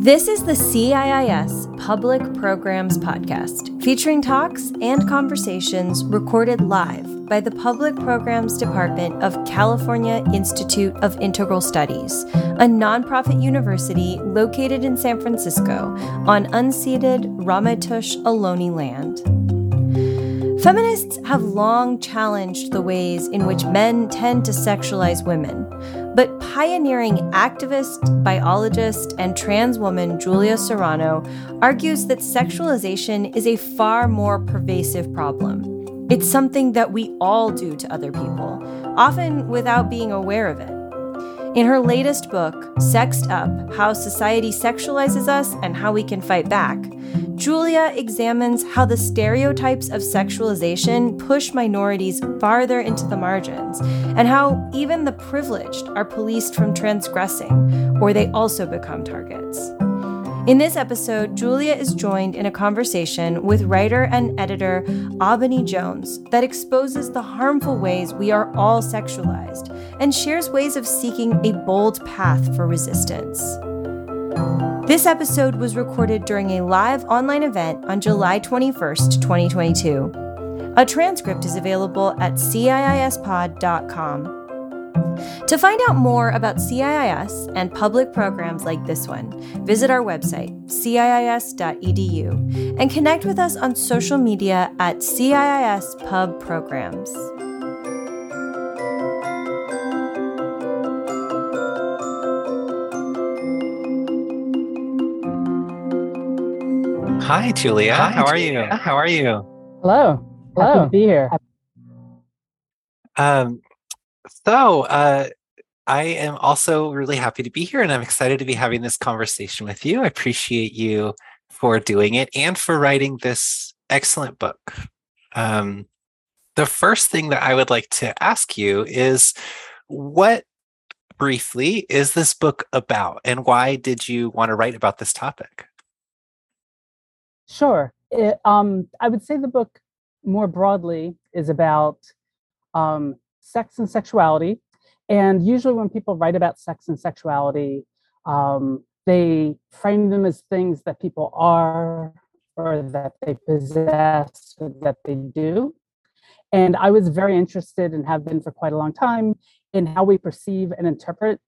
This is the CIIS Public Programs Podcast, featuring talks and conversations recorded live by the Public Programs Department of California Institute of Integral Studies, a nonprofit university located in San Francisco on unceded Ramaytush Ohlone land. Feminists have long challenged the ways in which men tend to sexualize women but pioneering activist, biologist, and trans woman Julia Serano argues that sexualization is a far more pervasive problem. It's something that we all do to other people, often without being aware of it. In her latest book, Sexed Up How Society Sexualizes Us and How We Can Fight Back, Julia examines how the stereotypes of sexualization push minorities farther into the margins, and how even the privileged are policed from transgressing, or they also become targets. In this episode, Julia is joined in a conversation with writer and editor Aubeny Jones that exposes the harmful ways we are all sexualized and shares ways of seeking a bold path for resistance. This episode was recorded during a live online event on July 21st, 2022. A transcript is available at CIISpod.com. To find out more about CIIS and public programs like this one, visit our website, ciis.edu, and connect with us on social media at CIIS Pub Programs. Hi, Julia. Hi, How are you? How are you? Hello. Hello. Happy to be here. Um, so, uh, I am also really happy to be here and I'm excited to be having this conversation with you. I appreciate you for doing it and for writing this excellent book. Um, the first thing that I would like to ask you is what briefly is this book about and why did you want to write about this topic? Sure. It, um, I would say the book more broadly is about um, sex and sexuality. And usually, when people write about sex and sexuality, um, they frame them as things that people are or that they possess or that they do. And I was very interested and have been for quite a long time in how we perceive and interpret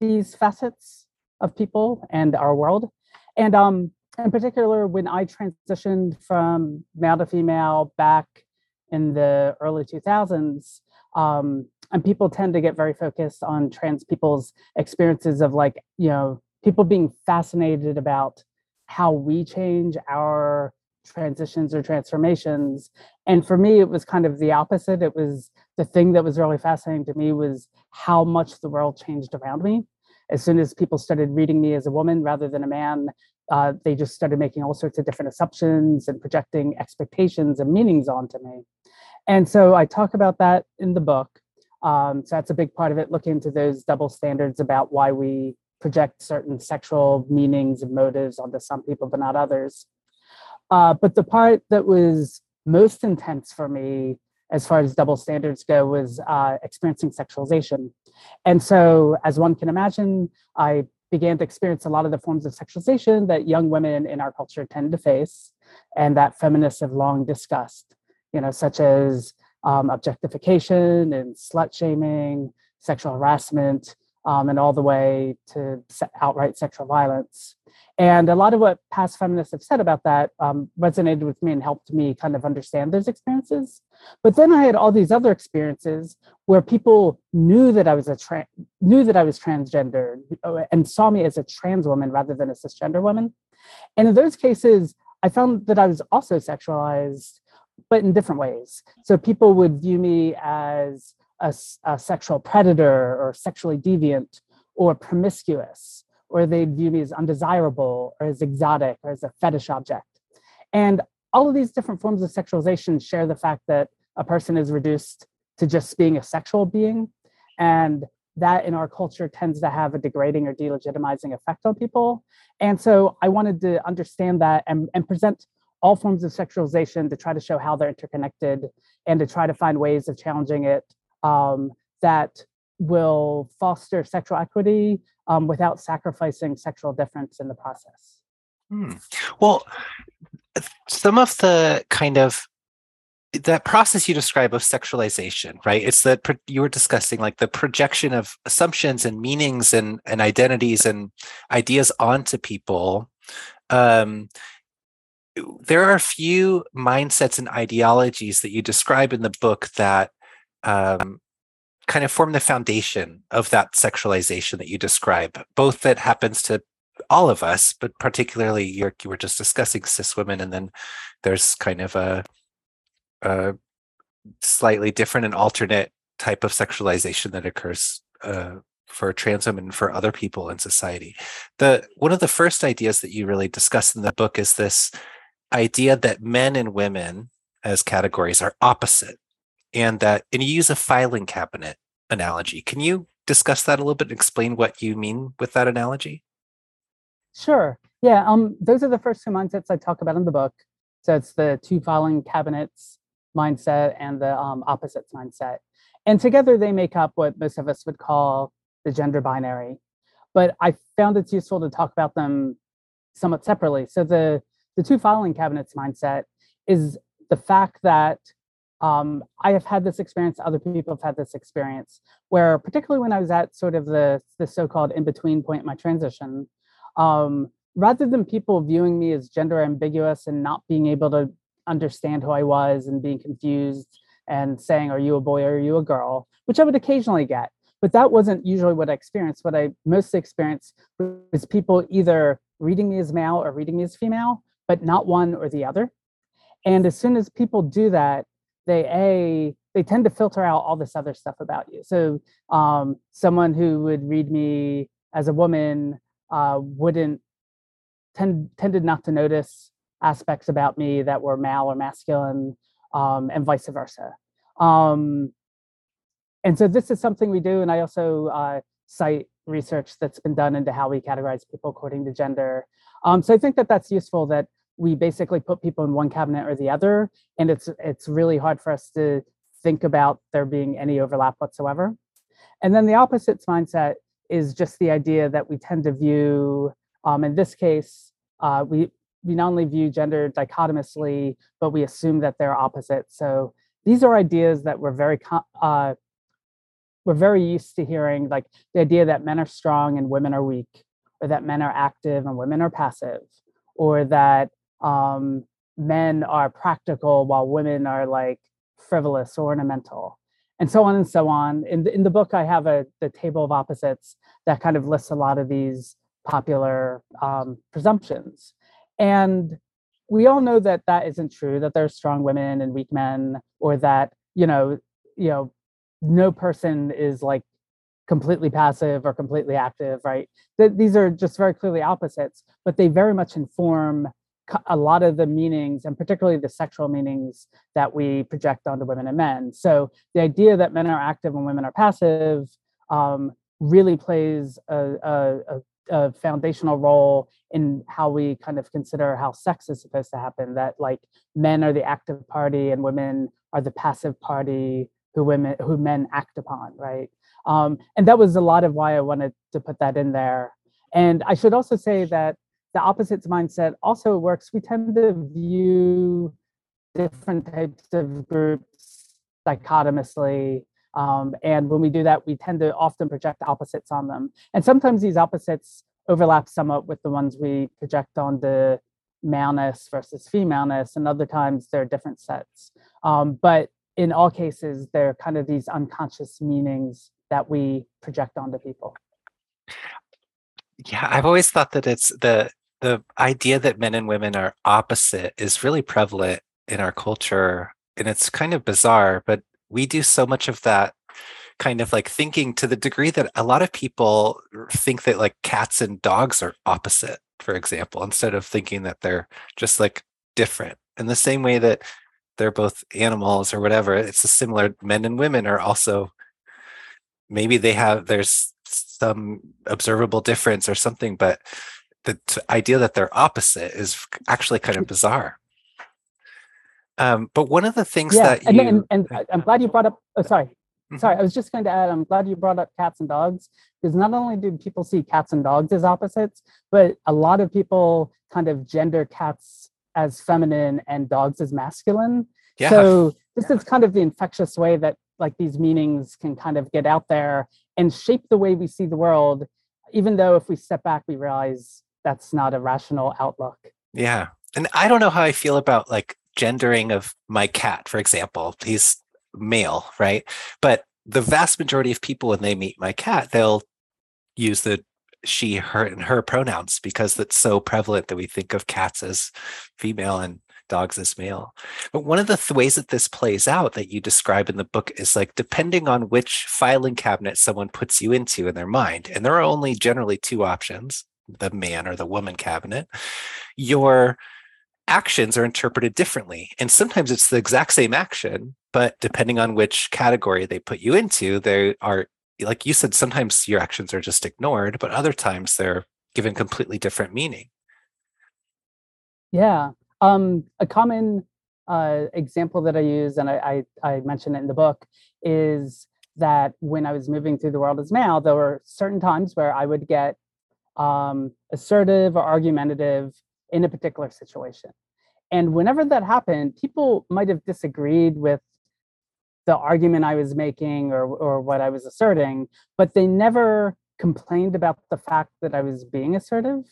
these facets of people and our world. And um, in particular, when I transitioned from male to female back in the early 2000s, um, and people tend to get very focused on trans people's experiences of like, you know, people being fascinated about how we change our transitions or transformations. And for me, it was kind of the opposite. It was the thing that was really fascinating to me was how much the world changed around me. As soon as people started reading me as a woman rather than a man, uh, they just started making all sorts of different assumptions and projecting expectations and meanings onto me. And so I talk about that in the book. Um, so that's a big part of it, look into those double standards about why we project certain sexual meanings and motives onto some people but not others. Uh, but the part that was most intense for me as far as double standards go was uh, experiencing sexualization. And so, as one can imagine, I began to experience a lot of the forms of sexualization that young women in our culture tend to face and that feminists have long discussed, you know, such as um, objectification and slut shaming, sexual harassment, um, and all the way to outright sexual violence. And a lot of what past feminists have said about that um, resonated with me and helped me kind of understand those experiences. But then I had all these other experiences where people knew that I was a tra- knew that I was transgender uh, and saw me as a trans woman rather than a cisgender woman. And in those cases, I found that I was also sexualized, but in different ways. So people would view me as a, a sexual predator or sexually deviant or promiscuous or they'd view me as undesirable or as exotic or as a fetish object. And all of these different forms of sexualization share the fact that a person is reduced to just being a sexual being. And that in our culture tends to have a degrading or delegitimizing effect on people. And so I wanted to understand that and, and present all forms of sexualization to try to show how they're interconnected and to try to find ways of challenging it um, that will foster sexual equity um, without sacrificing sexual difference in the process. Hmm. Well, some of the kind of that process you describe of sexualization, right? It's that you were discussing like the projection of assumptions and meanings and, and identities and ideas onto people. Um, there are a few mindsets and ideologies that you describe in the book that um, kind of form the foundation of that sexualization that you describe, both that happens to all of us, but particularly you were just discussing cis women, and then there's kind of a, a slightly different and alternate type of sexualization that occurs uh, for trans women and for other people in society. The one of the first ideas that you really discuss in the book is this idea that men and women as categories are opposite and that and you use a filing cabinet analogy. Can you discuss that a little bit and explain what you mean with that analogy? Sure. Yeah um those are the first two mindsets i talk about in the book. So it's the two filing cabinets mindset and the um, opposites mindset. And together they make up what most of us would call the gender binary. But i found it's useful to talk about them somewhat separately. So the the two filing cabinets mindset is the fact that um, I have had this experience, other people have had this experience, where particularly when I was at sort of the, the so-called in-between point in my transition, um, rather than people viewing me as gender ambiguous and not being able to understand who I was and being confused and saying, are you a boy or are you a girl, which I would occasionally get. But that wasn't usually what I experienced. What I mostly experienced was people either reading me as male or reading me as female, but not one or the other. And as soon as people do that, they a they tend to filter out all this other stuff about you. So um, someone who would read me as a woman uh, wouldn't tend tended not to notice aspects about me that were male or masculine, um, and vice versa. Um, and so this is something we do, and I also uh, cite research that's been done into how we categorize people according to gender. Um, so I think that that's useful that we basically put people in one cabinet or the other, and it's it's really hard for us to think about there being any overlap whatsoever. And then the opposites mindset is just the idea that we tend to view, um, in this case, uh, we we not only view gender dichotomously, but we assume that they're opposite. So these are ideas that we're very uh, we're very used to hearing, like the idea that men are strong and women are weak, or that men are active and women are passive, or that um, men are practical while women are like frivolous or ornamental and so on and so on. In the, in the book i have a the table of opposites that kind of lists a lot of these popular um, presumptions and we all know that that isn't true that there's strong women and weak men or that you know you know no person is like completely passive or completely active right? Th- these are just very clearly opposites but they very much inform a lot of the meanings and particularly the sexual meanings that we project onto women and men. So the idea that men are active and women are passive um, really plays a, a, a, foundational role in how we kind of consider how sex is supposed to happen that like men are the active party and women are the passive party who women who men act upon right? Um, and that was a lot of why i wanted to put that in there. And i should also say that the opposites mindset also works. We tend to view different types of groups dichotomously. Um, and when we do that, we tend to often project opposites on them. And sometimes these opposites overlap somewhat with the ones we project on the maleness versus femaleness, and other times they're different sets. Um, but in all cases, they're kind of these unconscious meanings that we project onto people. Yeah, I've always thought that it's the the idea that men and women are opposite is really prevalent in our culture and it's kind of bizarre but we do so much of that kind of like thinking to the degree that a lot of people think that like cats and dogs are opposite for example instead of thinking that they're just like different. In the same way that they're both animals or whatever it's a similar men and women are also maybe they have there's some observable difference or something but the idea that they're opposite is actually kind of bizarre. Um, but one of the things yeah, that and, you and, and I'm glad you brought up. Oh, sorry. sorry, I was just going to add, I'm glad you brought up cats and dogs because not only do people see cats and dogs as opposites, but a lot of people kind of gender cats as feminine and dogs as masculine. Yeah. So this is kind of the infectious way that like these meanings can kind of get out there and shape the way we see the world, even though if we step back, we realize that's not a rational outlook. Yeah. And I don't know how I feel about like gendering of my cat, for example. He's male, right? But the vast majority of people, when they meet my cat, they'll use the she, her, and her pronouns because it's so prevalent that we think of cats as female and dogs as male. But one of the th- ways that this plays out that you describe in the book is like depending on which filing cabinet someone puts you into in their mind, and there are only generally two options the man or the woman cabinet, your actions are interpreted differently. And sometimes it's the exact same action, but depending on which category they put you into, they are, like you said, sometimes your actions are just ignored, but other times they're given completely different meaning. Yeah. Um, a common uh, example that I use, and I, I, I mention it in the book, is that when I was moving through the world as male, there were certain times where I would get um, assertive or argumentative in a particular situation. And whenever that happened, people might have disagreed with the argument I was making or, or what I was asserting, but they never complained about the fact that I was being assertive.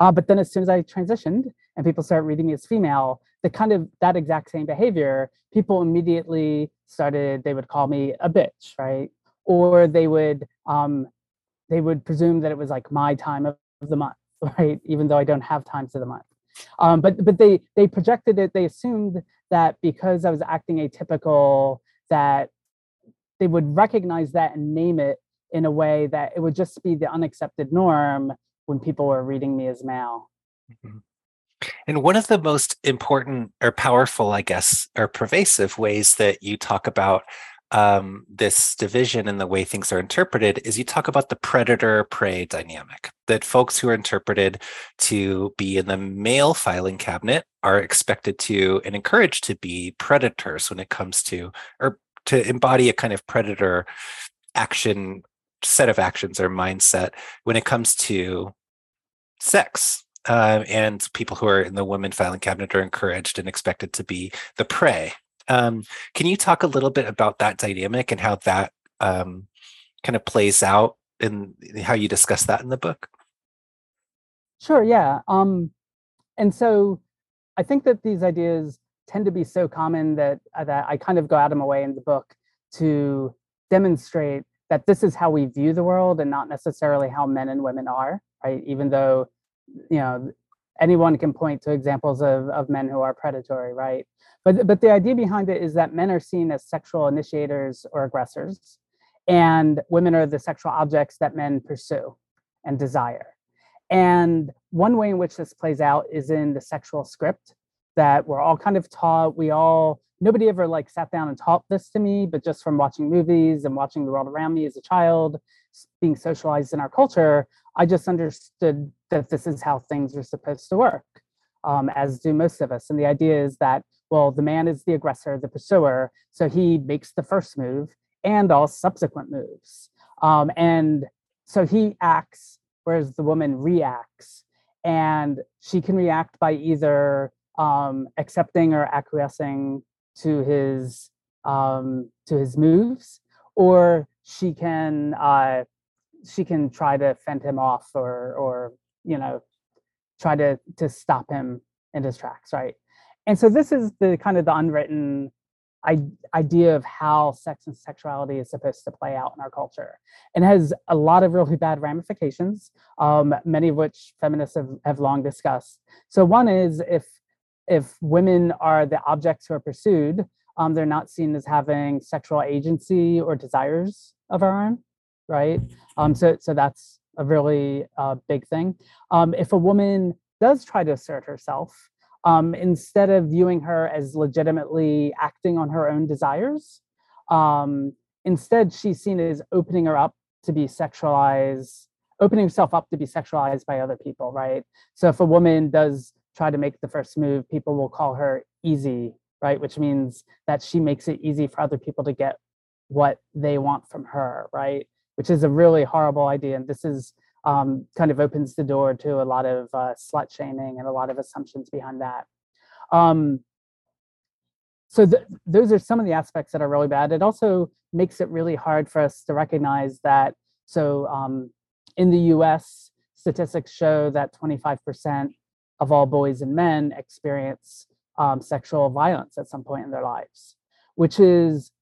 Uh, but then as soon as I transitioned and people started reading me as female, the kind of that exact same behavior, people immediately started, they would call me a bitch, right? Or they would um, they would presume that it was like my time of the month, right? Even though I don't have times of the month. Um, but but they they projected it. They assumed that because I was acting atypical, that they would recognize that and name it in a way that it would just be the unaccepted norm when people were reading me as male. Mm-hmm. And one of the most important or powerful, I guess, or pervasive ways that you talk about um, this division and the way things are interpreted is you talk about the predator prey dynamic that folks who are interpreted to be in the male filing cabinet are expected to and encouraged to be predators when it comes to or to embody a kind of predator action set of actions or mindset when it comes to sex. Uh, and people who are in the women filing cabinet are encouraged and expected to be the prey um, can you talk a little bit about that dynamic and how that um, kind of plays out and how you discuss that in the book? Sure, yeah. Um, and so I think that these ideas tend to be so common that, uh, that I kind of go out of my way in the book to demonstrate that this is how we view the world and not necessarily how men and women are, right? Even though, you know, anyone can point to examples of, of men who are predatory, right? But, but the idea behind it is that men are seen as sexual initiators or aggressors, and women are the sexual objects that men pursue and desire. And one way in which this plays out is in the sexual script that we're all kind of taught. We all, nobody ever like sat down and taught this to me, but just from watching movies and watching the world around me as a child, being socialized in our culture, I just understood that this is how things are supposed to work, um, as do most of us. And the idea is that well, the man is the aggressor, the pursuer, so he makes the first move and all subsequent moves. Um, and so he acts, whereas the woman reacts. And she can react by either um, accepting or acquiescing to his um, to his moves, or she can uh, she can try to fend him off or or you know try to to stop him in his tracks, right? and so this is the kind of the unwritten idea of how sex and sexuality is supposed to play out in our culture and has a lot of really bad ramifications um, many of which feminists have, have long discussed so one is if if women are the objects who are pursued um, they're not seen as having sexual agency or desires of our own right um, so so that's a really uh, big thing um, if a woman does try to assert herself um, instead of viewing her as legitimately acting on her own desires. Um, instead, she's seen as opening her up to be sexualized, opening herself up to be sexualized by other people, right? So if a woman does try to make the first move, people will call her easy, right? Which means that she makes it easy for other people to get what they want from her, right? Which is a really horrible idea. And this is um, kind of opens the door to a lot of uh, slut shaming and a lot of assumptions behind that. Um, so th- those are some of the aspects that are really bad. It also makes it really hard for us to recognize that. So um, in the U.S., statistics show that 25% of all boys and men experience um, sexual violence at some point in their lives, which is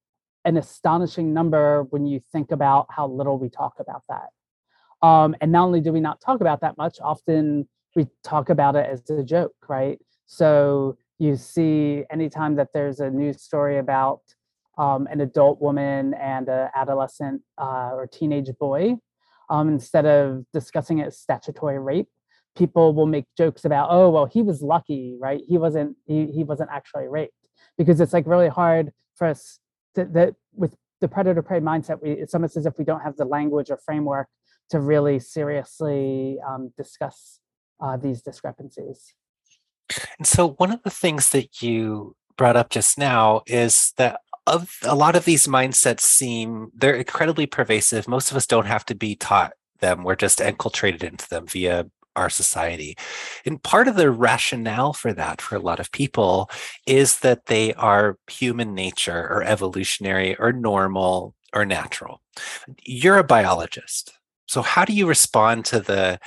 an astonishing number when you think about how little we talk about that. Um, and not only do we not talk about that much, often we talk about it as a joke, right? So you see anytime that there's a news story about um, an adult woman and an adolescent uh, or teenage boy, um, instead of discussing it as statutory rape, people will make jokes about, oh, well, he was lucky, right? He wasn't he, he wasn't actually raped because it's like really hard for us that with the predator prey mindset. We it's almost as if we don't have the language or framework to really seriously um, discuss uh, these discrepancies. And so, one of the things that you brought up just now is that of a lot of these mindsets seem they're incredibly pervasive. Most of us don't have to be taught them; we're just infiltrated into them via our society. And part of the rationale for that for a lot of people is that they are human nature or evolutionary or normal or natural. You're a biologist. So how do you respond to the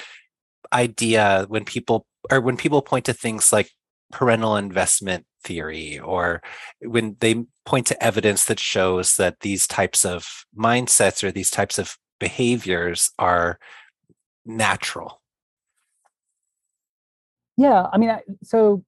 idea when people or when people point to things like parental investment theory or when they point to evidence that shows that these types of mindsets or these types of behaviors are natural yeah i mean so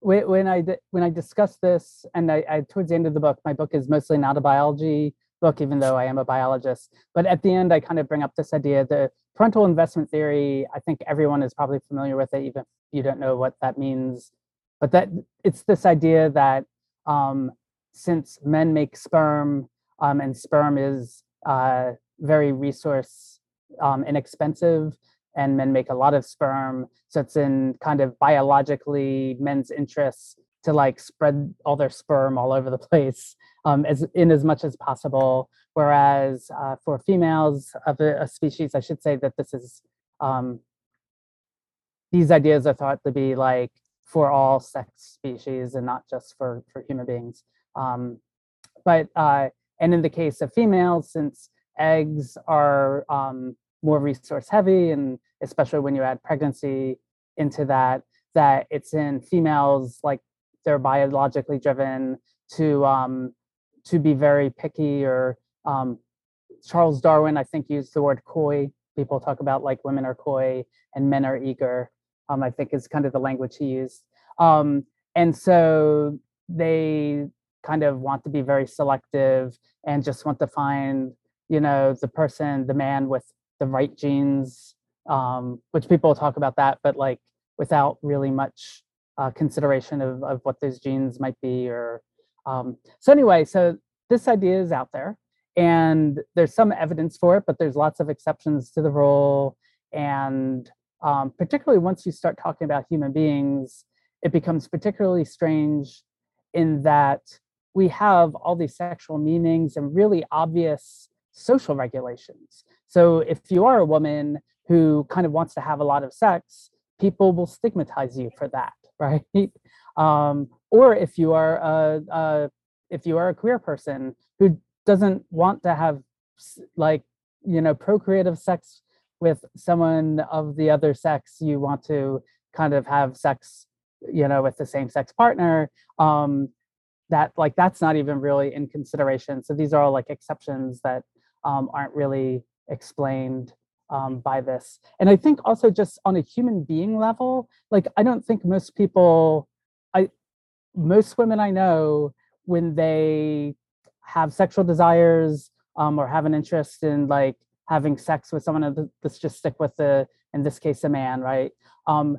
when i when i discuss this and I, I towards the end of the book my book is mostly not a biology book, even though I am a biologist. But at the end, I kind of bring up this idea the parental investment theory. I think everyone is probably familiar with it, even if you don't know what that means. But that it's this idea that um, since men make sperm um, and sperm is uh, very resource um, inexpensive, and men make a lot of sperm, so it's in kind of biologically men's interests to like spread all their sperm all over the place um, as in as much as possible. Whereas uh, for females of a, a, species, I should say that this is um, these ideas are thought to be like for all sex species and not just for for human beings. Um, but uh, and in the case of females, since eggs are um, more resource heavy, and especially when you add pregnancy into that, that it's in females like they're biologically driven to um, to be very picky or um, Charles Darwin, I think, used the word coy. People talk about like women are coy and men are eager. Um, I think is kind of the language he used. Um, and so they kind of want to be very selective and just want to find, you know, the person, the man with the right genes, um, which people talk about that, but like without really much uh, consideration of, of what those genes might be or um, so anyway so this idea is out there and there's some evidence for it but there's lots of exceptions to the rule and um, particularly once you start talking about human beings it becomes particularly strange in that we have all these sexual meanings and really obvious social regulations so if you are a woman who kind of wants to have a lot of sex people will stigmatize you for that right? Um, or if you are a, a if you are a queer person who doesn't want to have like you know procreative sex with someone of the other sex, you want to kind of have sex, you know, with the same sex partner. Um, that like that's not even really in consideration. So these are all like exceptions that um, aren't really explained um, by this. And I think also just on a human being level, like I don't think most people, I most women I know, when they have sexual desires um, or have an interest in like having sex with someone, let's just stick with the in this case a man, right? Um,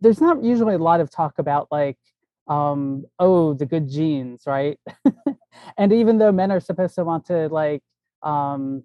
there's not usually a lot of talk about like um, oh the good genes, right? and even though men are supposed to want to like um,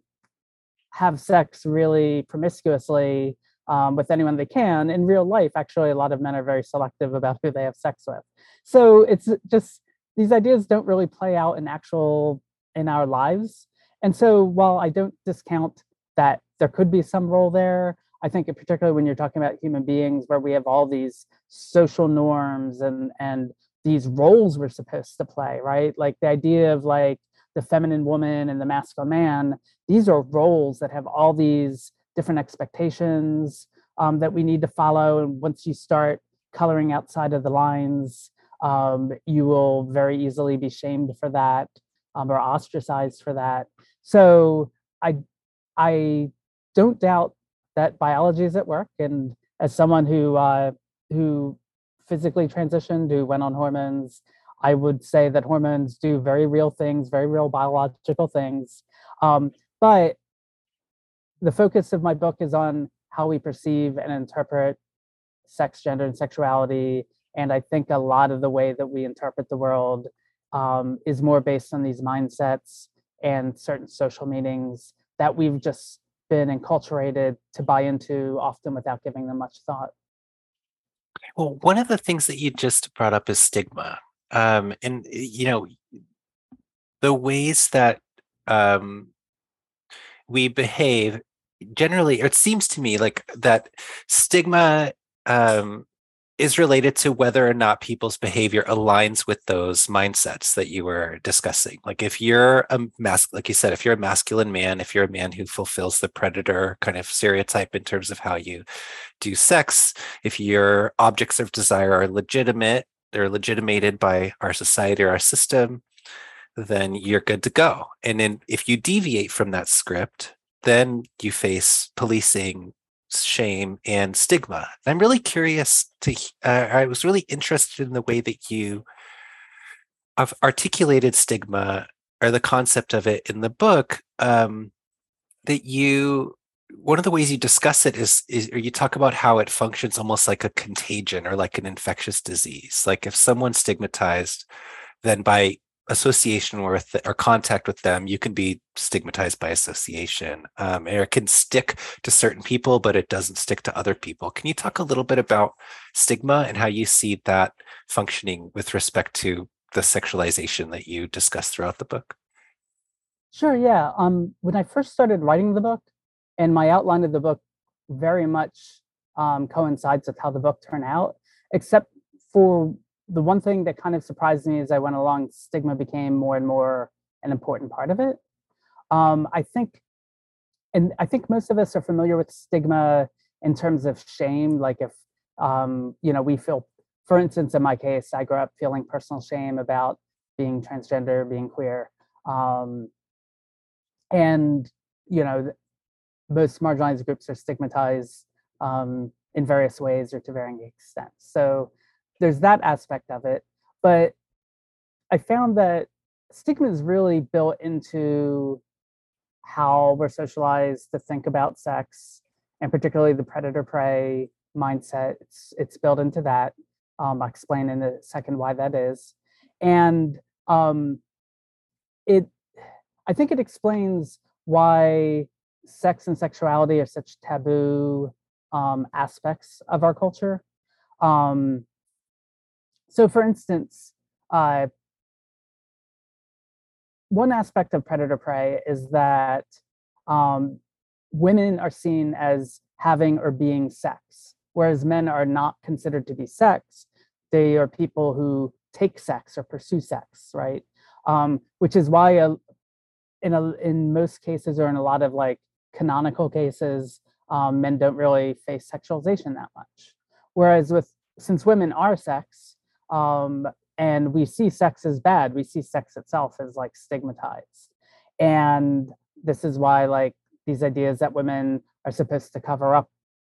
have sex really promiscuously um, with anyone they can. In real life, actually, a lot of men are very selective about who they have sex with. So it's just these ideas don't really play out in actual in our lives. And so while I don't discount that there could be some role there, I think particularly when you're talking about human beings where we have all these social norms and and these roles we're supposed to play, right? Like the idea of like the feminine woman and the masculine man, these are roles that have all these different expectations um, that we need to follow. And once you start coloring outside of the lines, um, you will very easily be shamed for that um, or ostracized for that. So I, I don't doubt that biology is at work. And as someone who uh, who physically transitioned, who went on hormones, I would say that hormones do very real things, very real biological things. Um, but the focus of my book is on how we perceive and interpret sex, gender, and sexuality. And I think a lot of the way that we interpret the world um, is more based on these mindsets and certain social meanings that we've just been enculturated to buy into, often without giving them much thought. Well, one of the things that you just brought up is stigma. Um, and, you know, the ways that um, we behave generally it seems to me like that stigma um, is related to whether or not people's behavior aligns with those mindsets that you were discussing. Like if you're a mask like you said if you're a masculine man if you're a man who fulfills the predator kind of stereotype in terms of how you do sex if your objects of desire are legitimate they're legitimated by our society or our system then you're good to go and then if you deviate from that script then you face policing, shame, and stigma. I'm really curious to, uh, I was really interested in the way that you have articulated stigma or the concept of it in the book. Um, that you, one of the ways you discuss it is, is, or you talk about how it functions almost like a contagion or like an infectious disease. Like if someone's stigmatized, then by association with or contact with them, you can be stigmatized by association. Um, and it can stick to certain people, but it doesn't stick to other people. Can you talk a little bit about stigma and how you see that functioning with respect to the sexualization that you discuss throughout the book? Sure. Yeah. Um, when I first started writing the book, and my outline of the book very much um, coincides with how the book turned out, except for the one thing that kind of surprised me as I went along, stigma became more and more an important part of it. Um, I think, and I think most of us are familiar with stigma in terms of shame. Like if, um, you know, we feel, for instance, in my case, I grew up feeling personal shame about being transgender, being queer. Um, and, you know, most marginalized groups are stigmatized um, in various ways or to varying extents. So there's that aspect of it. But I found that stigma is really built into how we're socialized to think about sex and particularly the predator prey mindset. It's, it's built into that. Um, I'll explain in a second why that is. And um, it, I think it explains why sex and sexuality are such taboo um, aspects of our culture. Um, so for instance, uh, one aspect of predator prey is that um, women are seen as having or being sex, whereas men are not considered to be sex. They are people who take sex or pursue sex, right? Um, which is why a, in a, in most cases or in a lot of like canonical cases, um, men don't really face sexualization that much. Whereas with since women are sex, um, and we see sex as bad we see sex itself as like stigmatized and this is why like these ideas that women are supposed to cover up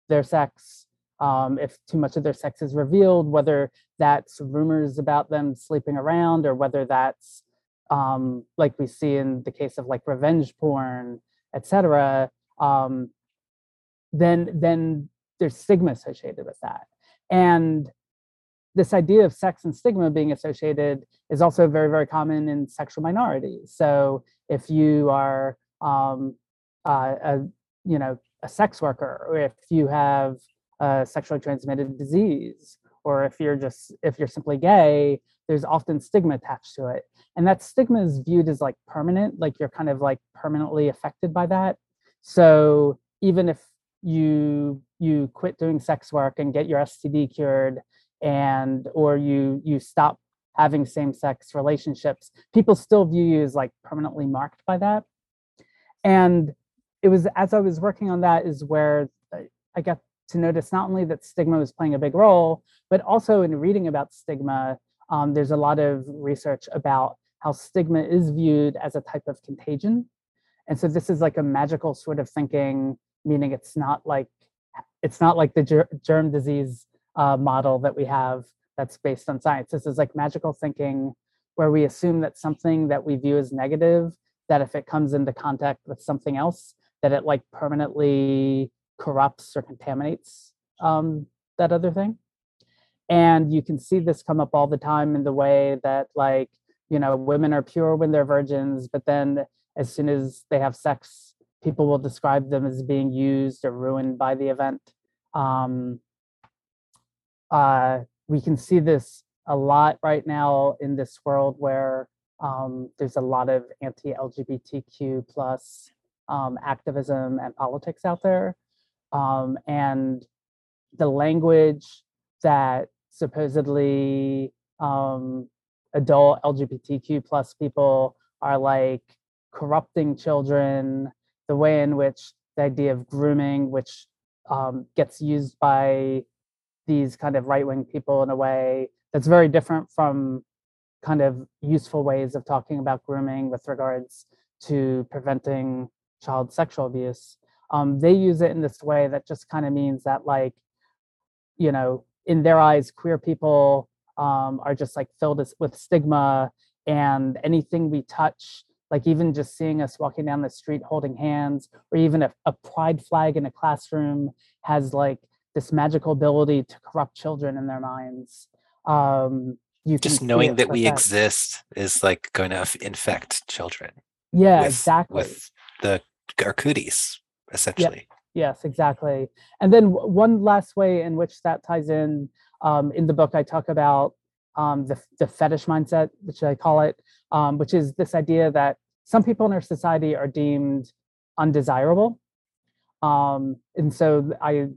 their sex um, if too much of their sex is revealed whether that's rumors about them sleeping around or whether that's um, like we see in the case of like revenge porn etc um, then then there's stigma associated with that and this idea of sex and stigma being associated is also very, very common in sexual minorities. So if you are, um, uh, a, you know, a sex worker, or if you have a sexually transmitted disease, or if you're just if you're simply gay there's often stigma attached to it. And that stigma is viewed as like permanent like you're kind of like permanently affected by that. So even if you you quit doing sex work and get your std cured and or you you stop having same-sex relationships people still view you as like permanently marked by that. And it was as i was working on that is where uh, i got to notice not only that stigma was playing a big role but also in reading about stigma um, there's a lot of research about how stigma is viewed as a type of contagion and so this is like a magical sort of thinking meaning it's not like it's not like the ger- germ disease uh, model that we have that's based on science. This is like magical thinking where we assume that something that we view as negative, that if it comes into contact with something else, that it like permanently corrupts or contaminates um, that other thing. And you can see this come up all the time in the way that like, you know, women are pure when they're virgins, but then as soon as they have sex, people will describe them as being used or ruined by the event. Um, uh, we can see this a lot right now in this world where um, there's a lot of anti-LGBTQ plus um, activism and politics out there, um, and the language that supposedly um, adult LGBTQ plus people are like corrupting children, the way in which the idea of grooming, which um, gets used by these kind of right wing people in a way that's very different from kind of useful ways of talking about grooming with regards to preventing child sexual abuse. Um, they use it in this way that just kind of means that, like, you know, in their eyes, queer people um, are just like filled with stigma, and anything we touch, like even just seeing us walking down the street holding hands, or even a, a pride flag in a classroom has like this magical ability to corrupt children in their minds. Um, you just knowing that we that. exist is like going to infect children. Yeah, with, exactly. With the our cooties, essentially. Yes, exactly. And then one last way in which that ties in um, in the book, I talk about um, the the fetish mindset, which I call it, um, which is this idea that some people in our society are deemed undesirable. Um, and so I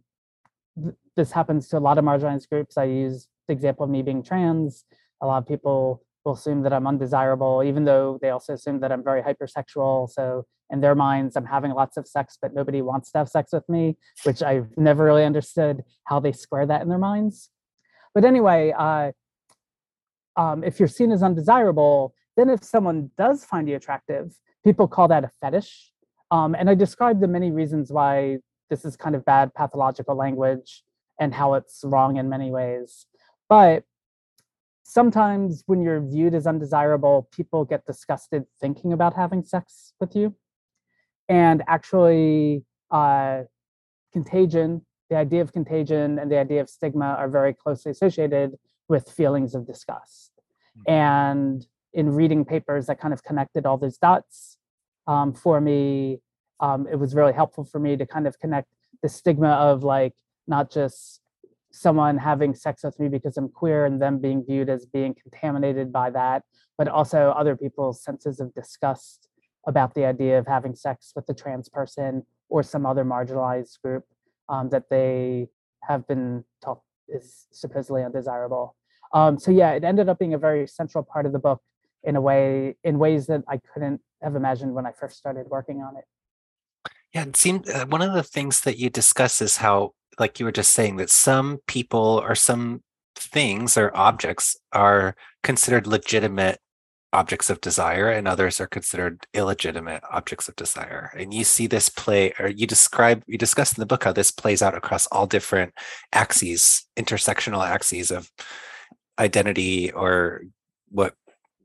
this happens to a lot of marginalized groups. I use the example of me being trans. A lot of people will assume that I'm undesirable, even though they also assume that I'm very hypersexual. So in their minds, I'm having lots of sex, but nobody wants to have sex with me, which I've never really understood how they square that in their minds. But anyway, uh, um, if you're seen as undesirable, then if someone does find you attractive, people call that a fetish. Um, and I described the many reasons why this is kind of bad pathological language and how it's wrong in many ways. But sometimes when you're viewed as undesirable, people get disgusted thinking about having sex with you. And actually, uh, contagion, the idea of contagion and the idea of stigma are very closely associated with feelings of disgust. Hmm. And in reading papers that kind of connected all those dots um, for me, um, it was really helpful for me to kind of connect the stigma of like not just someone having sex with me because I'm queer and them being viewed as being contaminated by that, but also other people's senses of disgust about the idea of having sex with a trans person or some other marginalized group um, that they have been taught is supposedly undesirable. Um, so yeah, it ended up being a very central part of the book in a way, in ways that I couldn't have imagined when I first started working on it. Yeah, it seemed uh, one of the things that you discuss is how, like you were just saying, that some people or some things or objects are considered legitimate objects of desire and others are considered illegitimate objects of desire and you see this play or you describe you discuss in the book how this plays out across all different axes intersectional axes of identity or what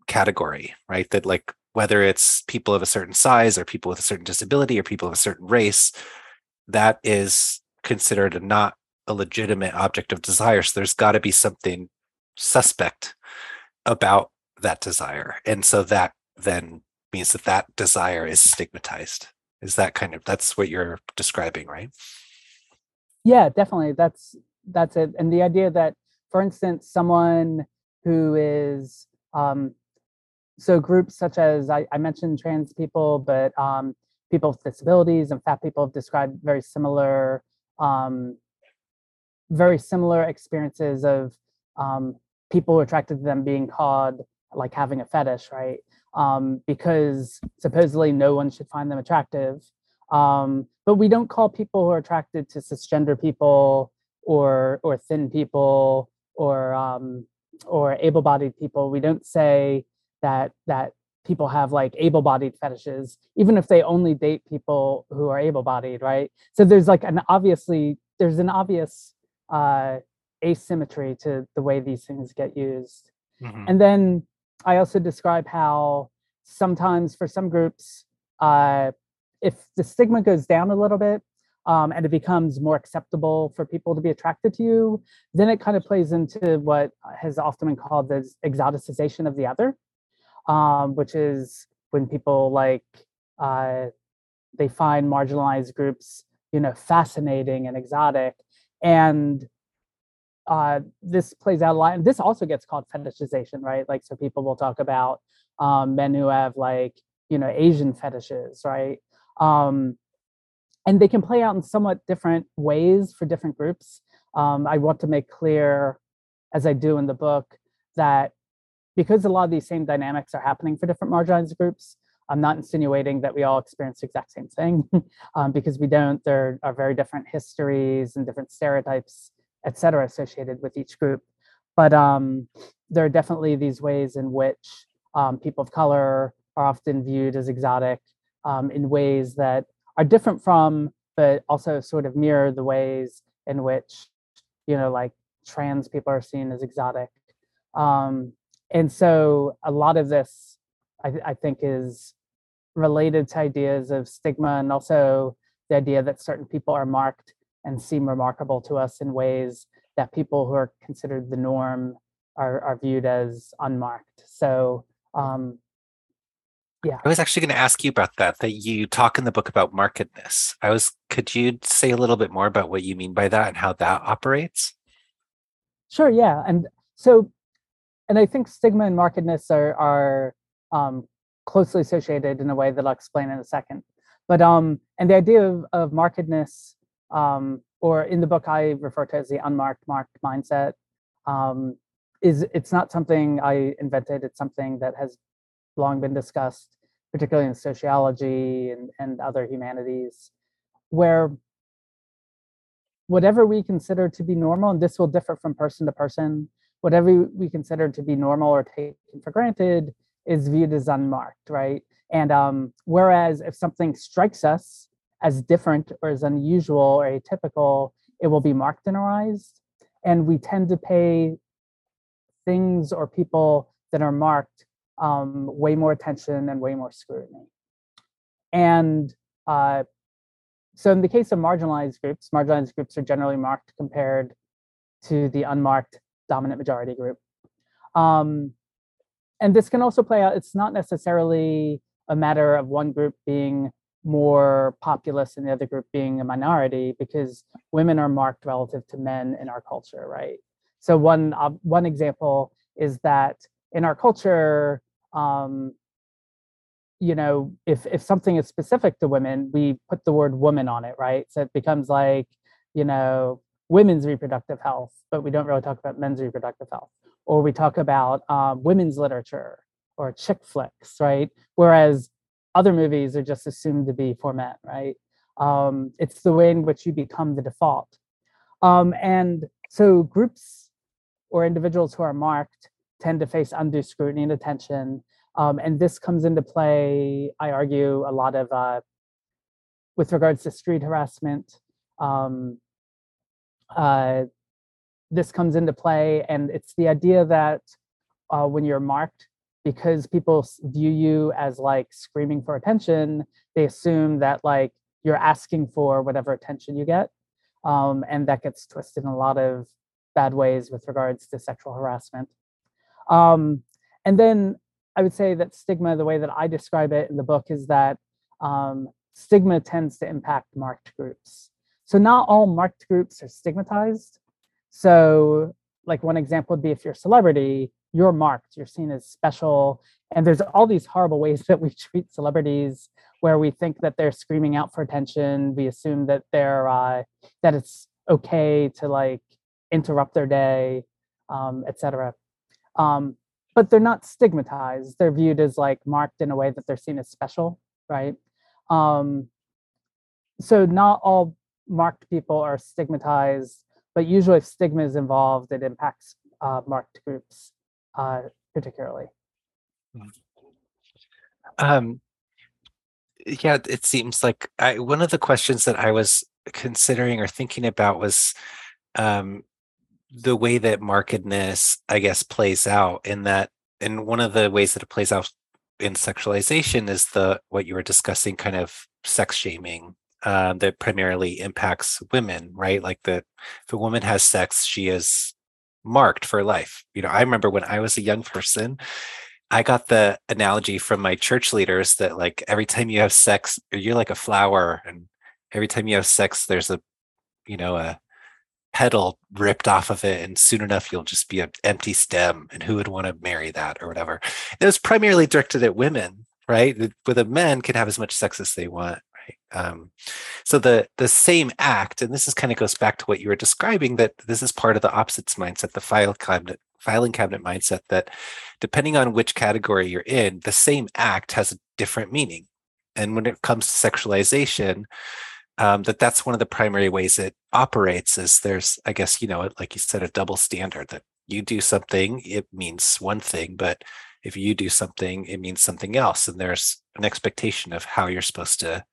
category right that like whether it's people of a certain size or people with a certain disability or people of a certain race, that is considered not a legitimate object of desire. So there's got to be something suspect about that desire. And so that then means that that desire is stigmatized. Is that kind of that's what you're describing, right? Yeah, definitely. That's that's it. And the idea that for instance, someone who is um, so groups such as I, I, mentioned trans people, but um, people with disabilities and fat people have described very similar, um, very similar experiences of um, people attracted to them being called like having a fetish, right? Um, because supposedly no one should find them attractive. Um, but we don't call people who are attracted to cisgender people or or thin people or um, or able-bodied people. We don't say that that people have like able-bodied fetishes, even if they only date people who are able-bodied, right? So there's like an obviously there's an obvious uh, asymmetry to the way these things get used. Mm-hmm. And then I also describe how sometimes for some groups, uh, if the stigma goes down a little bit um, and it becomes more acceptable for people to be attracted to you, then it kind of plays into what has often been called the exoticization of the other, um, which is when people like uh, they find marginalized groups, you know, fascinating and exotic, and uh, this plays out a lot. And this also gets called fetishization, right? Like, so people will talk about um, men who have like, you know, Asian fetishes, right? Um, and they can play out in somewhat different ways for different groups. Um, I want to make clear, as I do in the book, that because a lot of these same dynamics are happening for different marginalized groups, I'm not insinuating that we all experience the exact same thing um, because we don't. There are very different histories and different stereotypes, et cetera, associated with each group. But um, there are definitely these ways in which um, people of color are often viewed as exotic um, in ways that are different from, but also sort of mirror the ways in which, you know, like trans people are seen as exotic. Um, and so a lot of this, I, I think, is related to ideas of stigma and also the idea that certain people are marked and seem remarkable to us in ways that people who are considered the norm are, are viewed as unmarked. So um, yeah. I was actually going to ask you about that, that you talk in the book about markedness. I was, could you say a little bit more about what you mean by that and how that operates? Sure, yeah. And so, and I think stigma and markedness are, are um, closely associated in a way that I'll explain in a second. But, um, and the idea of, of markedness, um, or in the book I refer to as the unmarked marked mindset, um, is it's not something I invented. It's something that has long been discussed, particularly in sociology and, and other humanities, where whatever we consider to be normal, and this will differ from person to person, whatever we consider to be normal or taken for granted is viewed as unmarked, right? And um, whereas if something strikes us as different or as unusual or atypical, it will be marked eyes. And we tend to pay things or people that are marked um, way more attention and way more scrutiny. And uh, so in the case of marginalized groups, marginalized groups are generally marked compared to the unmarked dominant majority group. Um, and this can also play out, it's not necessarily a matter of one group being more populous and the other group being a minority because women are marked relative to men in our culture, right? So one, uh, one example is that in our culture, um, you know, if if something is specific to women, we put the word woman on it, right? So it becomes like, you know, women's reproductive health, but we don't really talk about men's reproductive health. Or we talk about um, women's literature or chick flicks, right? Whereas other movies are just assumed to be for men, right? Um, it's the way in which you become the default. Um, and so groups or individuals who are marked tend to face undue scrutiny and attention. Um, and this comes into play, I argue, a lot of uh, with regards to street harassment. Um, uh, this comes into play, and it's the idea that uh, when you're marked, because people view you as like screaming for attention, they assume that like you're asking for whatever attention you get. Um, and that gets twisted in a lot of bad ways with regards to sexual harassment. Um, and then I would say that stigma, the way that I describe it in the book, is that um, stigma tends to impact marked groups. So not all marked groups are stigmatized. So like one example would be if you're a celebrity, you're marked, you're seen as special. And there's all these horrible ways that we treat celebrities where we think that they're screaming out for attention. We assume that they're uh, that it's okay to like interrupt their day, um, etc. Um, but they're not stigmatized. They're viewed as like marked in a way that they're seen as special, right? Um, so not all marked people are stigmatized, but usually if stigma is involved, it impacts uh, marked groups uh, particularly. Um, yeah, it seems like I, one of the questions that I was considering or thinking about was um, the way that markedness, I guess, plays out in that, and one of the ways that it plays out in sexualization is the what you were discussing, kind of sex shaming uh, that primarily impacts women, right? Like that, if a woman has sex, she is marked for life. You know, I remember when I was a young person, I got the analogy from my church leaders that like every time you have sex, you're like a flower, and every time you have sex, there's a, you know, a petal ripped off of it, and soon enough you'll just be an empty stem. And who would want to marry that or whatever? It was primarily directed at women, right? With a men can have as much sex as they want. Right? Um, so the the same act, and this is kind of goes back to what you were describing, that this is part of the opposites mindset, the file cabinet filing cabinet mindset that depending on which category you're in, the same act has a different meaning. And when it comes to sexualization, um, that that's one of the primary ways it operates is there's, I guess, you know, like you said, a double standard that you do something, it means one thing, but if you do something, it means something else. And there's an expectation of how you're supposed to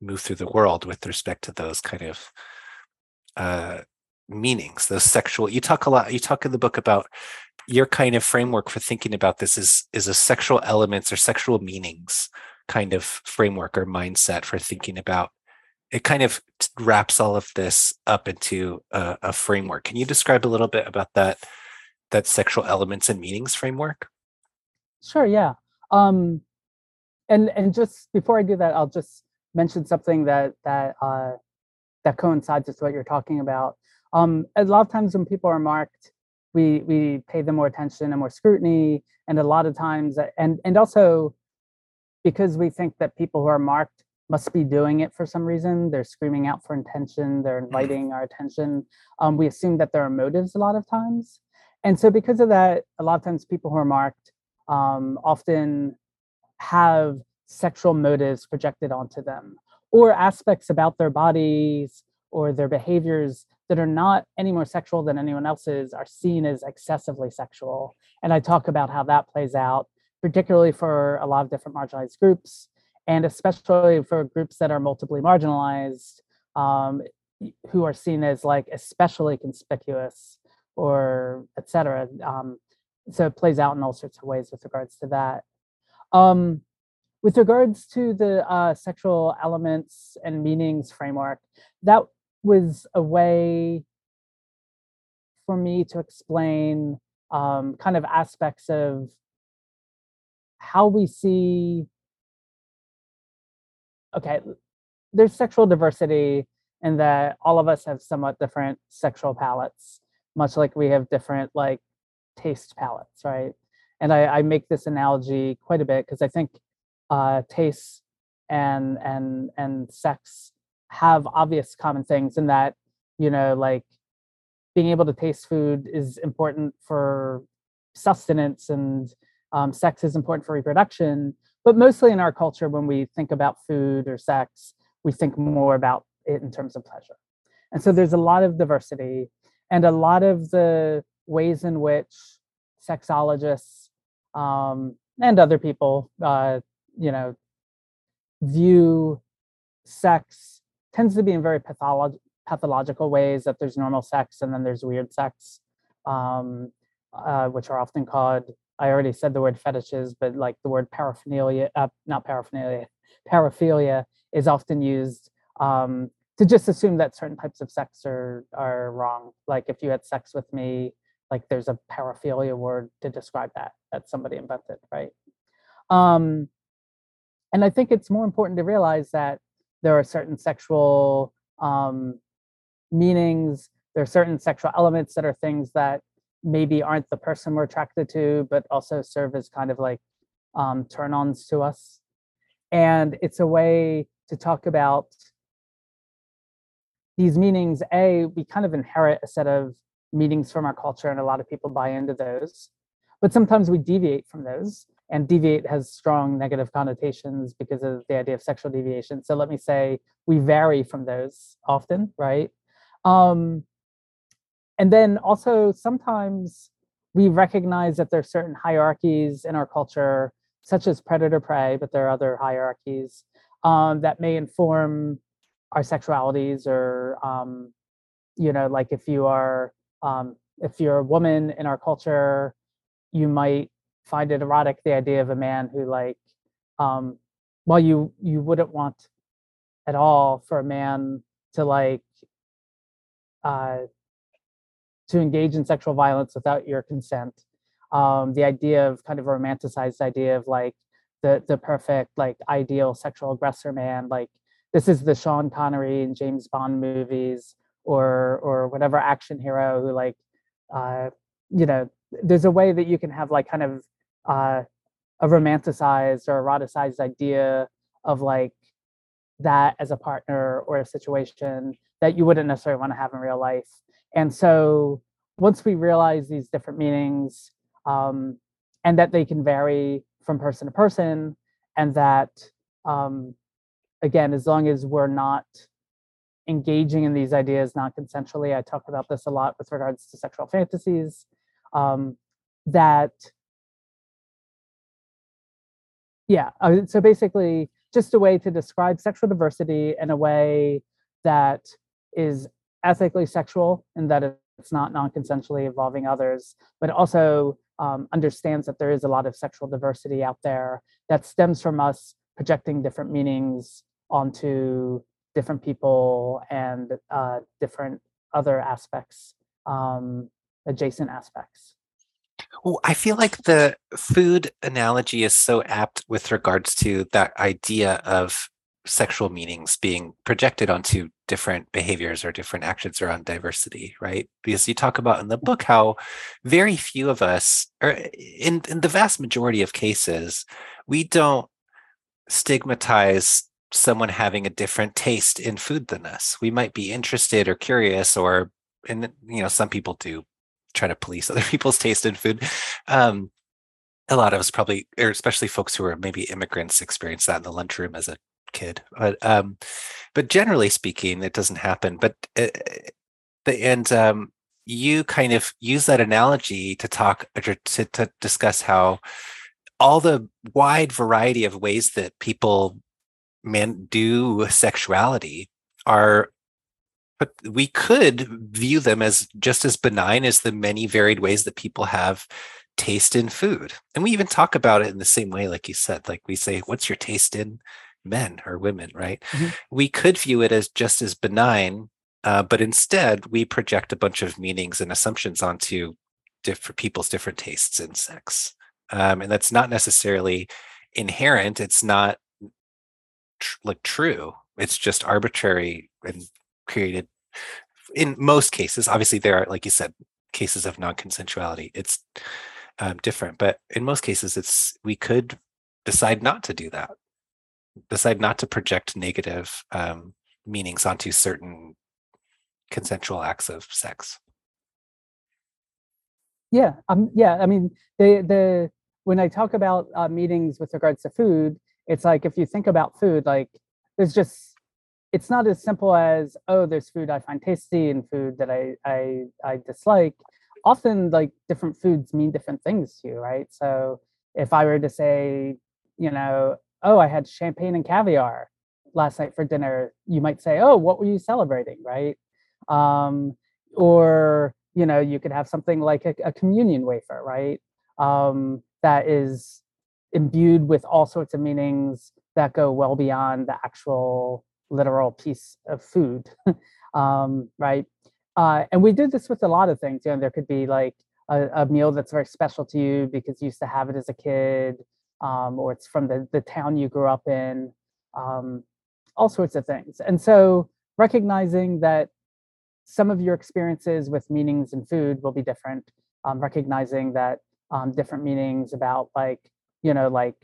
move through the world with respect to those kind of uh, meanings, those sexual. You talk a lot. You talk in the book about your kind of framework for thinking about this is is a sexual elements or sexual meanings kind of framework or mindset for thinking about. It kind of wraps all of this up into a, a framework. Can you describe a little bit about that that sexual elements and meanings framework? Sure. Yeah. Um, and and just before I do that, I'll just mention something that that uh, that coincides with what you're talking about. Um, a lot of times when people are marked, we we pay them more attention and more scrutiny, and a lot of times, and and also because we think that people who are marked must be doing it for some reason. They're screaming out for attention. They're mm-hmm. inviting our attention. Um, we assume that there are motives a lot of times, and so because of that, a lot of times people who are marked um, often have sexual motives projected onto them or aspects about their bodies or their behaviors that are not any more sexual than anyone else's are seen as excessively sexual. And I talk about how that plays out, particularly for a lot of different marginalized groups, and especially for groups that are multiply marginalized, um, who are seen as like especially conspicuous or etc. Um, so it plays out in all sorts of ways with regards to that. Um, with regards to the uh, sexual elements and meanings framework, that was a way for me to explain um, kind of aspects of how we see okay there's sexual diversity in that all of us have somewhat different sexual palates much like we have different like taste palates right? And i, I make this analogy quite a bit because i think uh, tastes and and and sex have obvious common things in that you know like being able to taste food is important for sustenance and um, sex is important for reproduction. But mostly in our culture when we think about food or sex we think more about it in terms of pleasure. And so there's a lot of diversity and a lot of the ways in which sexologists um, and other people uh, you know view sex tends to be in very patholog- pathological ways that there's normal sex and then there's weird sex um, uh, which are often called i already said the word fetishes but like the word paraphernalia uh, not paraphernalia paraphilia is often used um, to just assume that certain types of sex are are wrong. Like if you had sex with me like there's a paraphilia word to describe that that somebody invented right? Um, and I think it's more important to realize that there are certain sexual um, meanings, there are certain sexual elements that are things that maybe aren't the person we're attracted to, but also serve as kind of like um, turn ons to us. And it's a way to talk about these meanings. A, we kind of inherit a set of meanings from our culture, and a lot of people buy into those. But sometimes we deviate from those, and deviate has strong negative connotations because of the idea of sexual deviation. So let me say we vary from those often, right? Um, and then also sometimes we recognize that there are certain hierarchies in our culture, such as predator prey, but there are other hierarchies um, that may inform our sexualities or um, you know like if you are um, if you're a woman in our culture you might find it erotic the idea of a man who like um well you you wouldn't want at all for a man to like uh to engage in sexual violence without your consent. Um the idea of kind of romanticized idea of like the the perfect like ideal sexual aggressor man like this is the Sean Connery and James Bond movies or or whatever action hero who like uh you know there's a way that you can have like kind of uh a romanticized or eroticized idea of like that as a partner or a situation that you wouldn't necessarily want to have in real life. And so once we realize these different meanings um, and that they can vary from person to person and that um, again as long as we're not engaging in these ideas non-consensually i talk about this a lot with regards to sexual fantasies um, that yeah uh, so basically just a way to describe sexual diversity in a way that is ethically sexual and that it's not non-consensually involving others but also um, understands that there is a lot of sexual diversity out there that stems from us projecting different meanings onto different people and uh, different other aspects, um, adjacent aspects. Well, I feel like the food analogy is so apt with regards to that idea of sexual meanings being projected onto different behaviors or different actions around diversity, right? Because you talk about in the book how very few of us, or in, in the vast majority of cases, we don't stigmatize someone having a different taste in food than us. We might be interested or curious, or and you know, some people do try to police other people's taste in food. Um, a lot of us probably, or especially folks who are maybe immigrants, experience that in the lunchroom as a kid. But um, but generally speaking, it doesn't happen. But uh, and um, you kind of use that analogy to talk to, to discuss how all the wide variety of ways that people man do sexuality are but we could view them as just as benign as the many varied ways that people have taste in food and we even talk about it in the same way like you said like we say what's your taste in men or women right mm-hmm. we could view it as just as benign uh, but instead we project a bunch of meanings and assumptions onto different people's different tastes in sex um, and that's not necessarily inherent it's not tr- like true. It's just arbitrary and created. In most cases, obviously there are, like you said, cases of non-consensuality. It's um, different, but in most cases, it's we could decide not to do that. Decide not to project negative um, meanings onto certain consensual acts of sex. Yeah, um, yeah. I mean, the the when I talk about uh, meetings with regards to food, it's like if you think about food like there's just it's not as simple as oh there's food i find tasty and food that i i i dislike. Often like different foods mean different things to you right? So if i were to say you know oh i had champagne and caviar last night for dinner you might say oh what were you celebrating? Right? Um or you know you could have something like a, a communion wafer right? Um that is imbued with all sorts of meanings that go well beyond the actual literal piece of food um, right? Uh, and we do this with a lot of things you know there could be like a, a, meal that's very special to you because you used to have it as a kid um, or it's from the, the town you grew up in um, all sorts of things. And so recognizing that some of your experiences with meanings in food will be different um, recognizing that um, different meanings about like you know like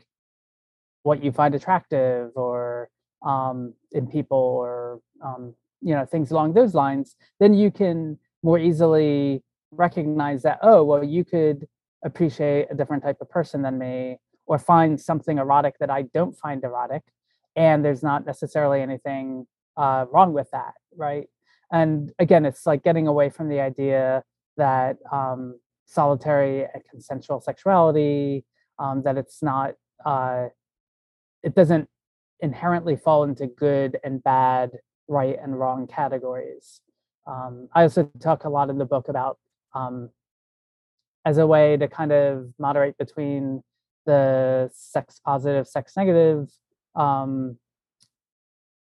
what you find attractive or um, in people or um, you know things along those lines then you can more easily recognize that oh well you could appreciate a different type of person than me or find something erotic that i don't find erotic and there's not necessarily anything uh, wrong with that right? And again it's like getting away from the idea that um, solitary and consensual sexuality um, that it's not uh, it doesn't inherently fall into good and bad right and wrong categories. Um, i also talk a lot in the book about um, as a way to kind of moderate between the sex positive sex negative um,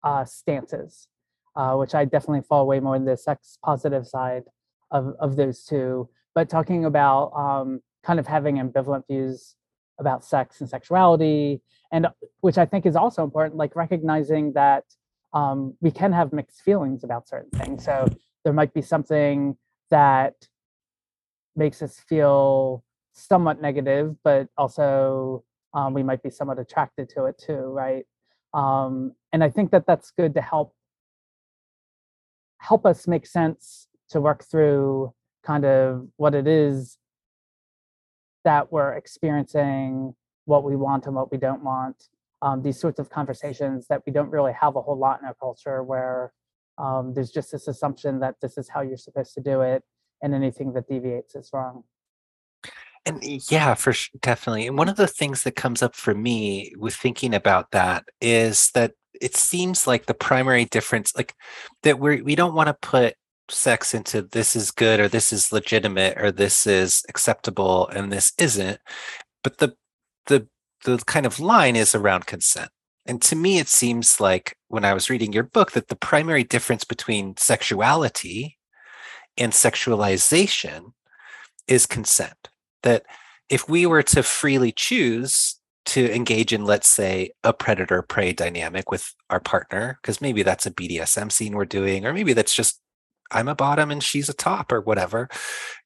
uh, stances uh, which i definitely fall way more in the sex positive side of, of those two. But talking about um, kind of having ambivalent views about sex and sexuality and uh, which i think is also important like recognizing that um, we can have mixed feelings about certain things. So there might be something that makes us feel somewhat negative but also um, we might be somewhat attracted to it too right? Um, and i think that that's good to help help us make sense to work through kind of what it is that we're experiencing, what we want and what we don't want. Um, these sorts of conversations that we don't really have a whole lot in our culture where um, there's just this assumption that this is how you're supposed to do it and anything that deviates is wrong. And yeah, for definitely. And one of the things that comes up for me with thinking about that is that it seems like the primary difference, like that we we don't want to put sex into this is good or this is legitimate or this is acceptable and this isn't. But the the the kind of line is around consent. And to me it seems like when i was reading your book that the primary difference between sexuality and sexualization is consent. That if we were to freely choose to engage in let's say a predator prey dynamic with our partner because maybe that's a bdsm scene we're doing or maybe that's just I'm a bottom and she's a top or whatever,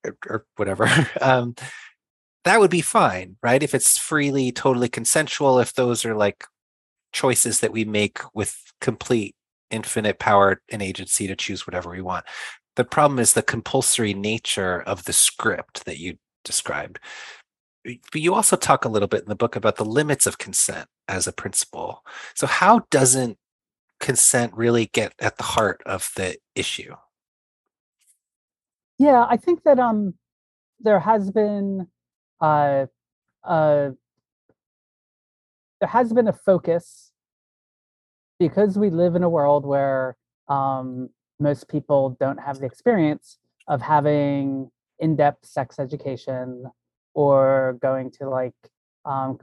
or, or whatever. Um, that would be fine, right? If it's freely, totally consensual, if those are like choices that we make with complete infinite power and agency to choose whatever we want. The problem is the compulsory nature of the script that you described. But you also talk a little bit in the book about the limits of consent as a principle. So, how doesn't consent really get at the heart of the issue? Yeah, I think that um there has been uh uh there has been a focus because we live in a world where um most people don't have the experience of having in-depth sex education or going to like um,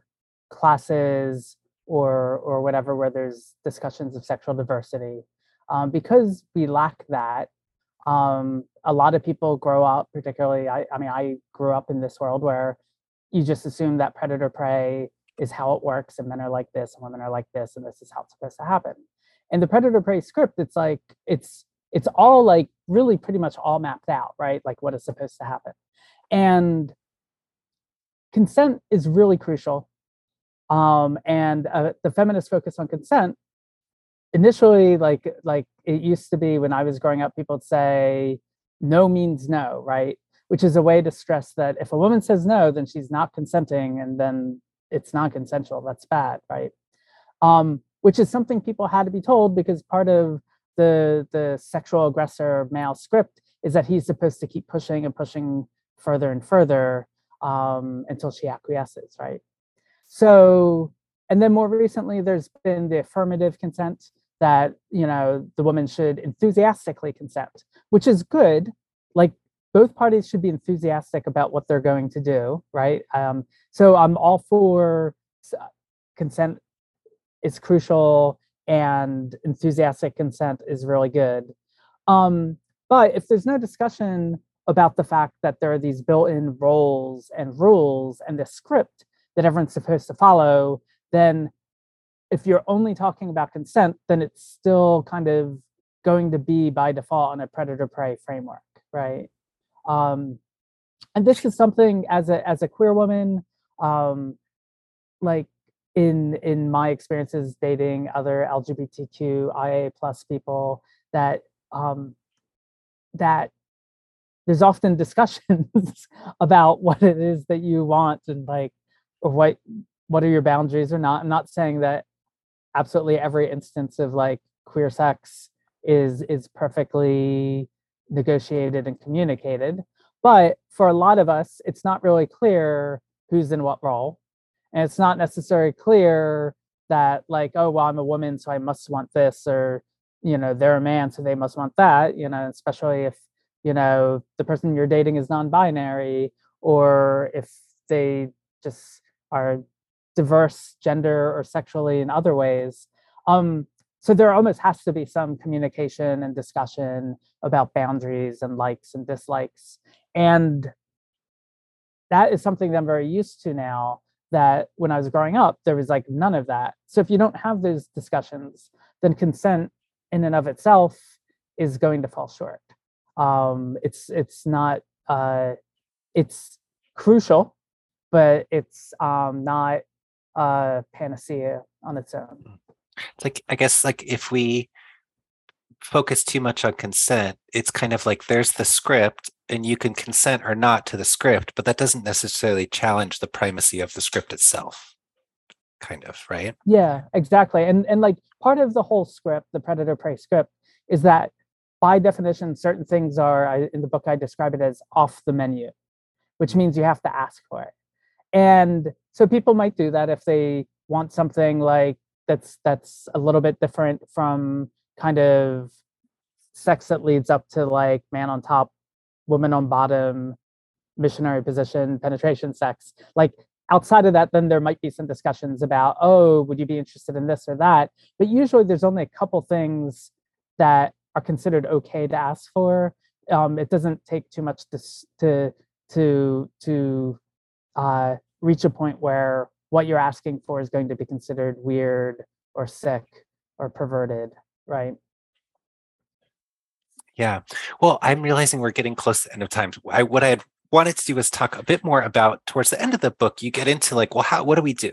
classes or or whatever where there's discussions of sexual diversity um, because we lack that um, a lot of people grow up, particularly, I, I mean, I grew up in this world where you just assume that predator prey is how it works and men are like this and women are like this and this is how it's supposed to happen. And the predator prey script, it's like, it's, it's all like really pretty much all mapped out, right? Like what is supposed to happen. And consent is really crucial. Um, and uh, the feminist focus on consent initially like like it used to be when i was growing up people would say no means no right? Which is a way to stress that if a woman says no then she's not consenting and then it's non-consensual that's bad right? Um, which is something people had to be told because part of the the sexual aggressor male script is that he's supposed to keep pushing and pushing further and further um, until she acquiesces right? So and then more recently there's been the affirmative consent that you know the woman should enthusiastically consent which is good. Like both parties should be enthusiastic about what they're going to do right? Um, so i'm all for consent is crucial and enthusiastic consent is really good. Um, but if there's no discussion about the fact that there are these built-in roles and rules and the script that everyone's supposed to follow then if you're only talking about consent, then it's still kind of going to be by default on a predator prey framework, right? Um, and this is something as a as a queer woman, um, like in in my experiences dating other LGBTQIA plus people, that um, that there's often discussions about what it is that you want and like what what are your boundaries or not. I'm not saying that absolutely every instance of like queer sex is is perfectly negotiated and communicated but for a lot of us it's not really clear who's in what role and it's not necessarily clear that like oh well i'm a woman so i must want this or you know they're a man so they must want that you know especially if you know the person you're dating is non-binary or if they just are diverse gender or sexually in other ways. Um so there almost has to be some communication and discussion about boundaries and likes and dislikes. And that is something that i'm very used to now that when i was growing up there was like none of that. So if you don't have those discussions then consent in and of itself is going to fall short. Um, it's it's not uh, it's crucial but it's um, not a panacea on its own. Mm. It's like i guess like if we focus too much on consent it's kind of like there's the script and you can consent or not to the script but that doesn't necessarily challenge the primacy of the script itself kind of right? Yeah exactly and and like part of the whole script the predator prey script is that by definition certain things are I, in the book i describe it as off the menu which mm. means you have to ask for it and so people might do that if they want something like that's that's a little bit different from kind of sex that leads up to like man on top woman on bottom missionary position penetration sex. Like outside of that then there might be some discussions about oh would you be interested in this or that? But usually there's only a couple things that are considered okay to ask for. Um, it doesn't take too much to to to to uh, reach a point where what you're asking for is going to be considered weird or sick or perverted, right? Yeah. Well, I'm realizing we're getting close to the end of time. I, what I wanted to do was talk a bit more about towards the end of the book, you get into like, well, how, what do we do?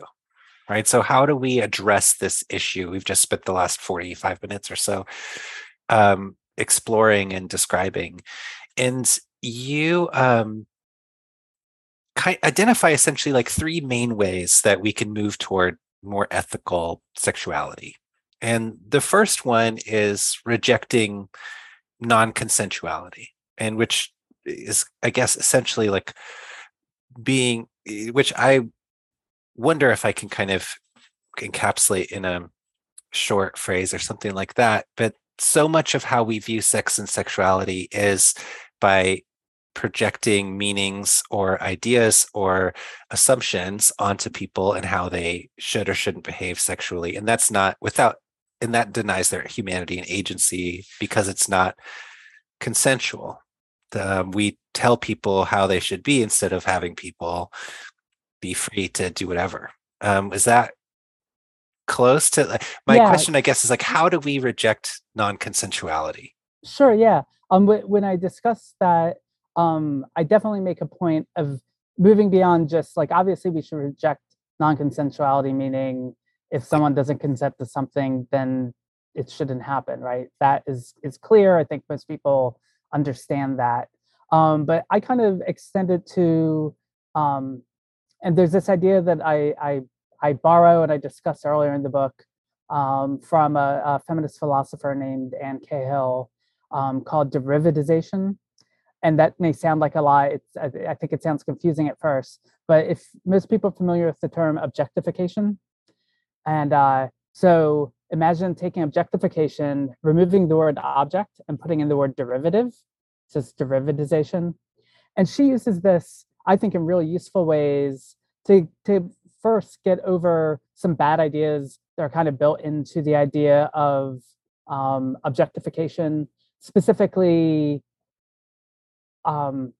Right. So how do we address this issue? We've just spent the last 45 minutes or so um, exploring and describing. And you um, identify essentially like three main ways that we can move toward more ethical sexuality. And the first one is rejecting non consensuality, and which is, I guess, essentially like being, eh, which I wonder if I can kind of encapsulate in a short phrase or something like that. But so much of how we view sex and sexuality is by projecting meanings or ideas or assumptions onto people and how they should or shouldn't behave sexually and that's not without and that denies their humanity and agency because it's not consensual. Um, we tell people how they should be instead of having people be free to do whatever. Um, is that close to my yeah. question i guess is like how do we reject non-consensuality? Sure yeah. Um when i discuss that um, I definitely make a point of moving beyond just like obviously we should reject non-consensuality, meaning if someone doesn't consent to something, then it shouldn't happen, right? That is is clear. I think most people understand that. Um, but I kind of extended to, um, and there's this idea that I I, I borrow and I discuss earlier in the book um, from a, a, feminist philosopher named Ann Cahill um, called derivatization and that may sound like a lie. It's, I, think it sounds confusing at first, but if most people are familiar with the term objectification, and uh, so imagine taking objectification, removing the word object and putting in the word derivative, so it's derivatization. And she uses this, I think, in really useful ways to, to first get over some bad ideas that are kind of built into the idea of um, objectification, specifically um,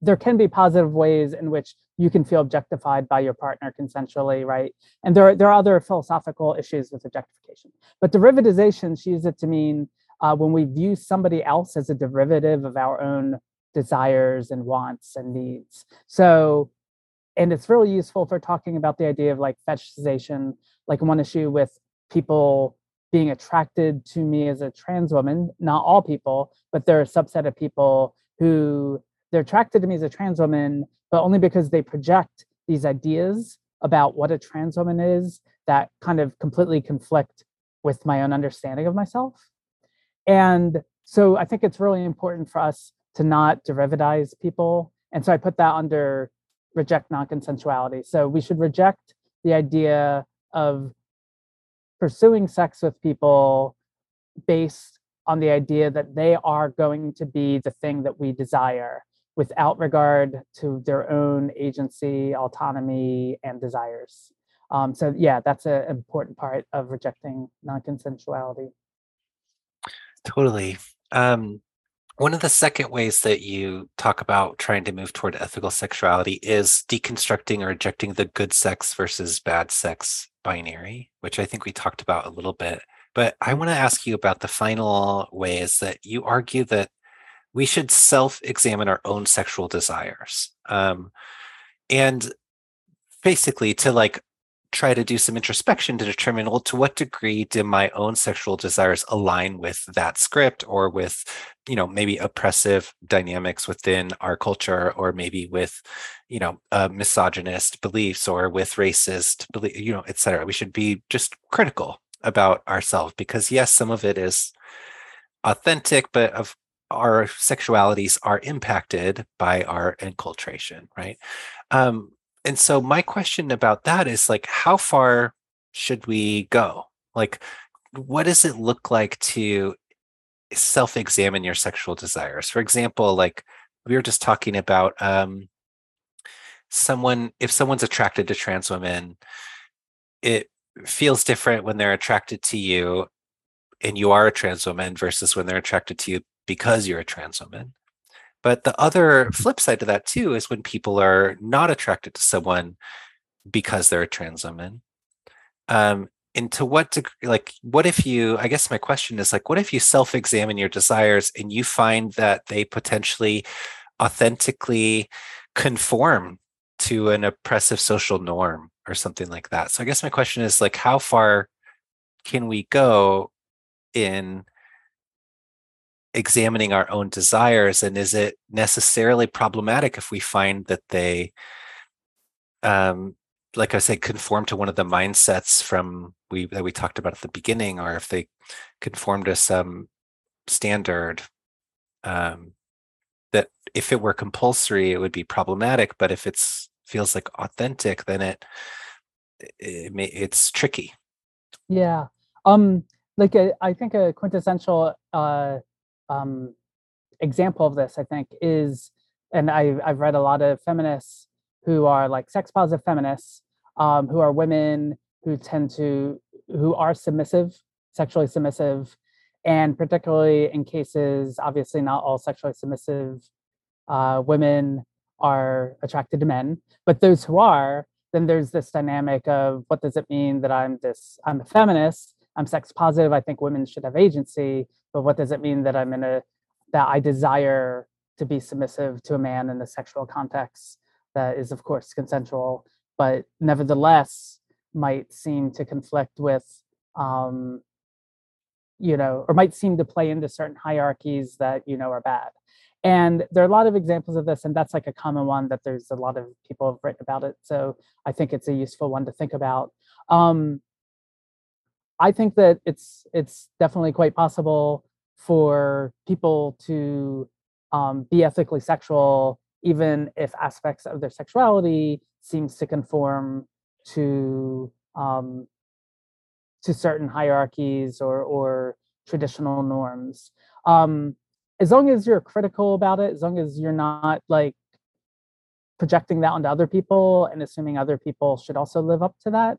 there can be positive ways in which you can feel objectified by your partner consensually, right? And there, are, there are other philosophical issues with objectification. But derivatization, she uses it to mean uh, when we view somebody else as a derivative of our own desires and wants and needs. So, and it's really useful for talking about the idea of like fetishization, like one issue with people being attracted to me as a trans woman, not all people, but there are a subset of people who they're attracted to me as a trans woman, but only because they project these ideas about what a trans woman is that kind of completely conflict with my own understanding of myself. And so I think it's really important for us to not derivatize people. And so I put that under reject non consensuality. So we should reject the idea of pursuing sex with people based on the idea that they are going to be the thing that we desire without regard to their own agency, autonomy, and desires. Um, so yeah, that's an important part of rejecting non-consensuality. Totally. Um, one of the second ways that you talk about trying to move toward ethical sexuality is deconstructing or rejecting the good sex versus bad sex binary, which I think we talked about a little bit. But I want to ask you about the final ways that you argue that we should self examine our own sexual desires. Um, and basically to like try to do some introspection to determine well to what degree do my own sexual desires align with that script or with you know maybe oppressive dynamics within our culture or maybe with you know uh, misogynist beliefs or with racist belief you know etc we should be just critical about ourselves because yes some of it is authentic but of our sexualities are impacted by our enculturation right? Um and so my question about that is like how far should we go? Like what does it look like to self-examine your sexual desires? For example like we were just talking about um someone if someone's attracted to trans women it feels different when they're attracted to you and you are a trans woman versus when they're attracted to you because you're a trans woman but the other flip side to that too is when people are not attracted to someone because they're a trans woman. Um, and to what degree, like, what if you, I guess my question is like, what if you self examine your desires and you find that they potentially authentically conform to an oppressive social norm or something like that? So I guess my question is like, how far can we go in examining our own desires and is it necessarily problematic if we find that they um like i said conform to one of the mindsets from we that we talked about at the beginning or if they conform to some standard um that if it were compulsory it would be problematic but if it's feels like authentic then it it may, it's tricky. Yeah. Um like a, I think a quintessential uh um, example of this, I think, is, and I, I've read a lot of feminists who are like sex positive feminists, um, who are women who tend to, who are submissive, sexually submissive, and particularly in cases, obviously not all sexually submissive uh, women are attracted to men, but those who are, then there's this dynamic of what does it mean that I'm this, I'm a feminist, I'm sex positive, I think women should have agency, but what does it mean that i'm in a that i desire to be submissive to a man in a sexual context that is of course consensual but nevertheless might seem to conflict with um you know or might seem to play into certain hierarchies that you know are bad. And there are a lot of examples of this and that's like a common one that there's a lot of people have written about it so i think it's a useful one to think about. Um I think that it's it's definitely quite possible for people to um, be ethically sexual, even if aspects of their sexuality seems to conform to um, to certain hierarchies or or traditional norms. Um, as long as you're critical about it, as long as you're not like projecting that onto other people and assuming other people should also live up to that,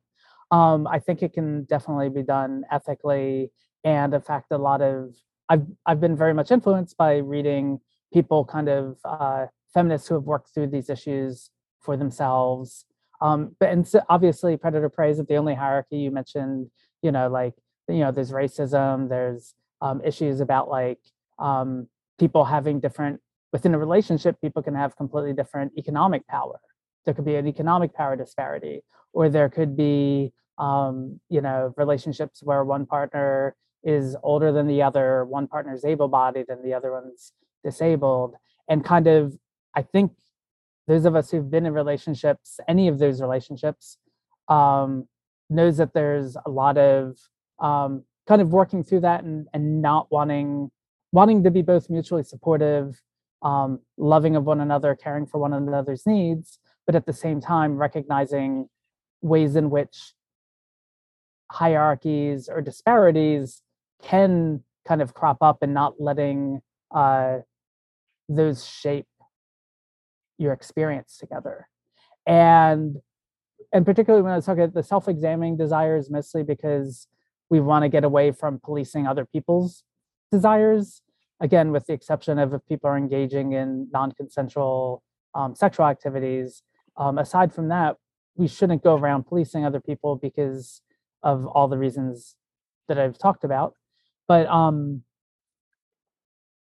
um, I think it can definitely be done ethically. And in fact, a lot of I've I've been very much influenced by reading people kind of uh, feminists who have worked through these issues for themselves. Um, but and so obviously, predator prey isn't the only hierarchy you mentioned. You know, like you know, there's racism, there's um, issues about like um, people having different within a relationship, people can have completely different economic power. There could be an economic power disparity, or there could be, um, you know, relationships where one partner is older than the other, one partner is able-bodied, and the other one's disabled. And kind of, I think those of us who've been in relationships, any of those relationships, um, knows that there's a lot of um, kind of working through that and, and not wanting wanting to be both mutually supportive, um, loving of one another, caring for one another's needs, but at the same time recognizing ways in which hierarchies or disparities can kind of crop up and not letting uh, those shape your experience together. And and particularly when I was talking about the self-examining desires, mostly because we want to get away from policing other people's desires. Again, with the exception of if people are engaging in non-consensual um, sexual activities. Um, aside from that, we shouldn't go around policing other people because of all the reasons that I've talked about. But um,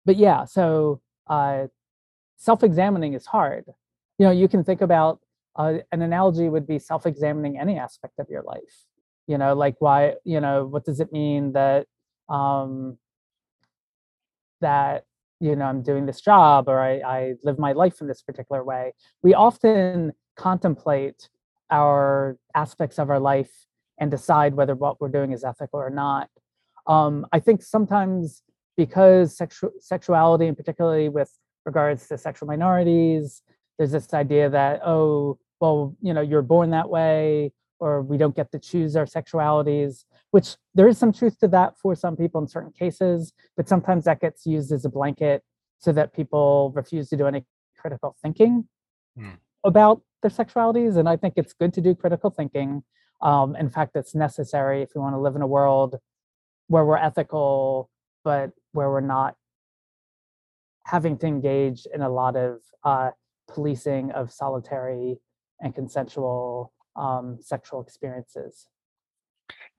but yeah, so uh, self-examining is hard. You know, you can think about uh, an analogy would be self-examining any aspect of your life you know like why you know what does it mean that um that you know i'm doing this job or i i live my life in this particular way we often contemplate our aspects of our life and decide whether what we're doing is ethical or not um i think sometimes because sexual sexuality and particularly with regards to sexual minorities there's this idea that oh well you know you're born that way or we don't get to choose our sexualities, which there is some truth to that for some people in certain cases, but sometimes that gets used as a blanket so that people refuse to do any critical thinking mm. about their sexualities. And I think it's good to do critical thinking. Um, in fact, it's necessary if we want to live in a world where we're ethical, but where we're not having to engage in a lot of uh, policing of solitary and consensual um, sexual experiences.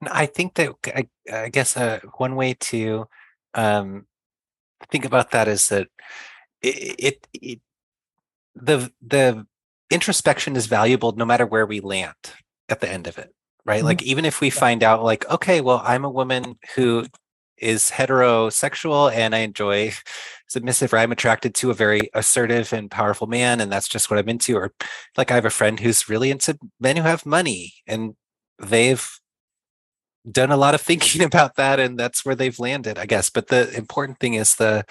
I think that I, I guess uh, one way to um, think about that is that it, it, it the the introspection is valuable no matter where we land at the end of it right mm-hmm. like even if we find out like okay well i'm a woman who is heterosexual and I enjoy submissive or I'm attracted to a very assertive and powerful man and that's just what I'm into. Or like I have a friend who's really into men who have money and they've done a lot of thinking about that and that's where they've landed, I guess. But the important thing is the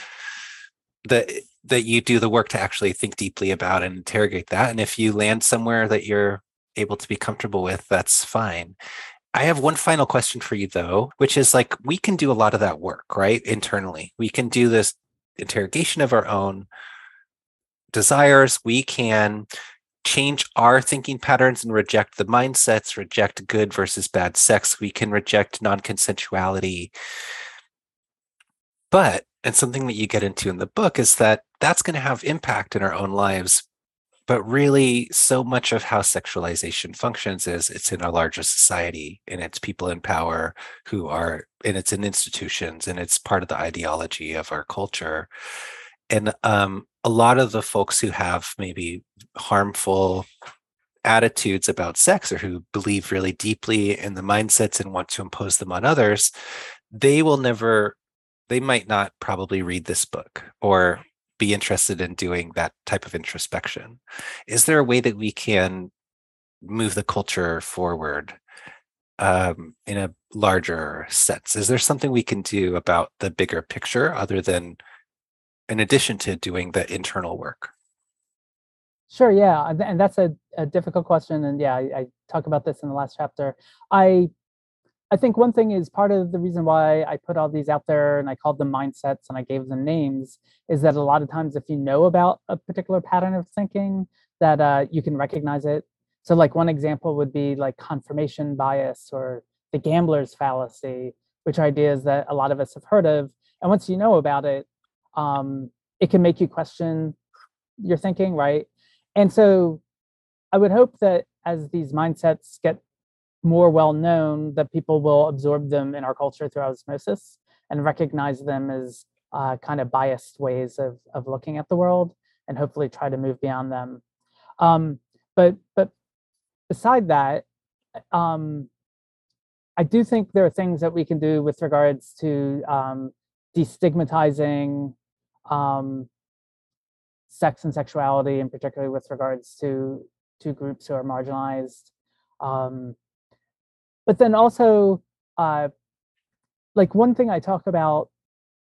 the that you do the work to actually think deeply about and interrogate that. And if you land somewhere that you're able to be comfortable with, that's fine. I have one final question for you though, which is like we can do a lot of that work, right? Internally. We can do this interrogation of our own desires. We can change our thinking patterns and reject the mindsets, reject good versus bad sex. We can reject non consensuality. But, and something that you get into in the book is that that's going to have impact in our own lives but really so much of how sexualization functions is it's in a larger society and it's people in power who are and it's in institutions and it's part of the ideology of our culture. And um, a lot of the folks who have maybe harmful attitudes about sex or who believe really deeply in the mindsets and want to impose them on others they will never they might not probably read this book or be interested in doing that type of introspection. Is there a way that we can move the culture forward um, in a larger sense? Is there something we can do about the bigger picture other than, in addition to doing the internal work? Sure, yeah, and that's a, a difficult question, and yeah, I, I talk about this in the last chapter. I I think one thing is part of the reason why I put all these out there and I called them mindsets and I gave them names is that a lot of times if you know about a particular pattern of thinking that uh, you can recognize it. So like one example would be like confirmation bias or the gambler's fallacy, which are ideas that a lot of us have heard of. And once you know about it, um, it can make you question your thinking, right? And so I would hope that as these mindsets get more well known that people will absorb them in our culture through osmosis and recognize them as uh, kind of biased ways of, of looking at the world and hopefully try to move beyond them. Um, but but beside that, um, I do think there are things that we can do with regards to um, destigmatizing um, sex and sexuality, and particularly with regards to to groups who are marginalized. Um, but then also, uh, like one thing I talk about,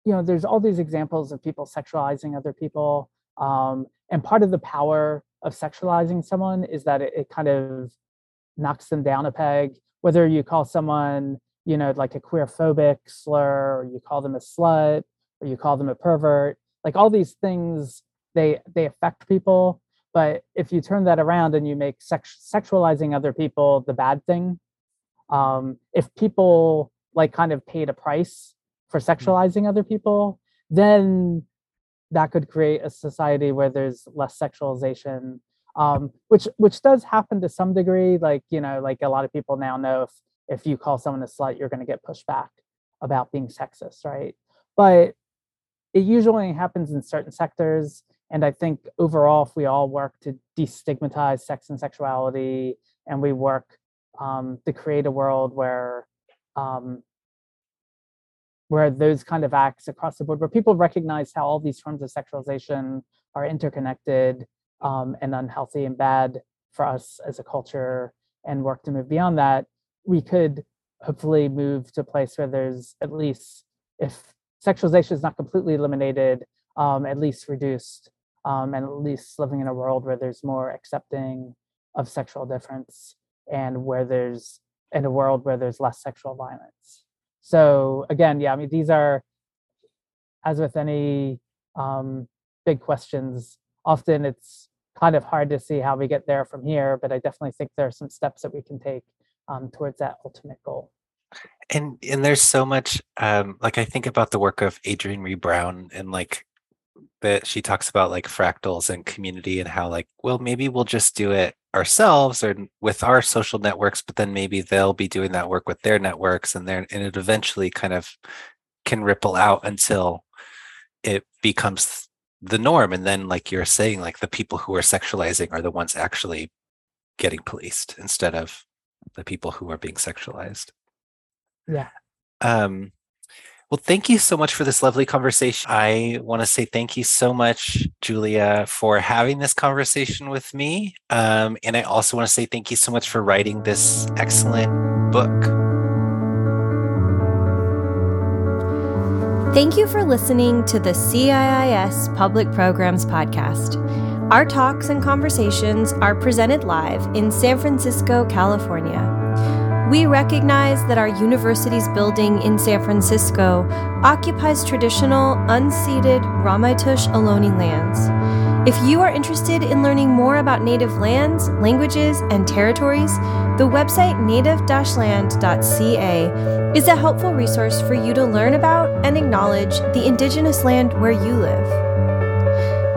you know, there's all these examples of people sexualizing other people, um, and part of the power of sexualizing someone is that it, it kind of knocks them down a peg. Whether you call someone, you know, like a queer phobic slur, or you call them a slut, or you call them a pervert, like all these things, they they affect people. But if you turn that around and you make sex, sexualizing other people the bad thing, um, if people like kind of paid a price for mm. sexualizing other people, then that could create a society where there's less sexualization um, which which does happen to some degree like you know like a lot of people now know if if you call someone a slut you're going to get pushed back about being sexist right but it usually happens in certain sectors and i think overall if we all work to destigmatize sex and sexuality and we work um, to create a world where um, where those kind of acts across the board, where people recognize how all these forms of sexualization are interconnected um, and unhealthy and bad for us as a culture, and work to move beyond that, we could hopefully move to a place where there's at least, if sexualization is not completely eliminated, um, at least reduced, um, and at least living in a world where there's more accepting of sexual difference and where there's in a world where there's less sexual violence. So again, yeah, I mean, these are, as with any um, big questions, often it's kind of hard to see how we get there from here, but I definitely think there are some steps that we can take um, towards that ultimate goal. And and there's so much um, like I think about the work of Adrienne Maree Brown and like that she talks about like fractals and community and how like well maybe we'll just do it ourselves or with our social networks but then maybe they'll be doing that work with their networks and then and it eventually kind of can ripple out until it becomes the norm. And then like you're saying like the people who are sexualizing are the ones actually getting policed instead of the people who are being sexualized. Yeah. Um well, thank you so much for this lovely conversation. I want to say thank you so much, Julia, for having this conversation with me. Um, and I also want to say thank you so much for writing this excellent book. Thank you for listening to the CIIS Public Programs Podcast. Our talks and conversations are presented live in San Francisco, California. We recognize that our university's building in San Francisco occupies traditional, unceded Ramaytush Ohlone lands. If you are interested in learning more about Native lands, languages, and territories, the website native land.ca is a helpful resource for you to learn about and acknowledge the Indigenous land where you live.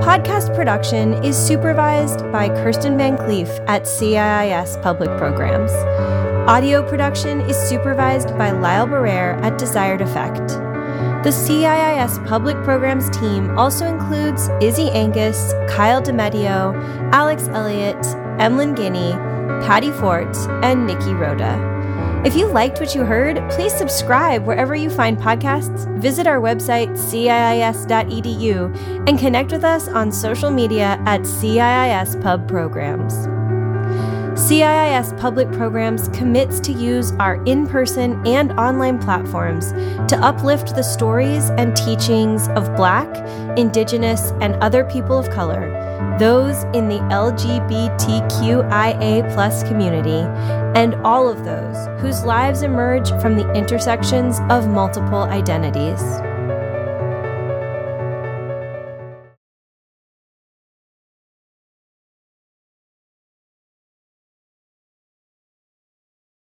Podcast production is supervised by Kirsten Van Cleef at CIIS Public Programs. Audio production is supervised by Lyle Barrere at Desired Effect. The CIIS Public Programs team also includes Izzy Angus, Kyle DeMedio, Alex Elliott, Emlyn Guinea, Patty Fort, and Nikki Rhoda. If you liked what you heard, please subscribe wherever you find podcasts, visit our website, ciis.edu, and connect with us on social media at CIIS Pub Programs. CIIS Public Programs commits to use our in person and online platforms to uplift the stories and teachings of Black, Indigenous, and other people of color, those in the LGBTQIA community, and all of those whose lives emerge from the intersections of multiple identities.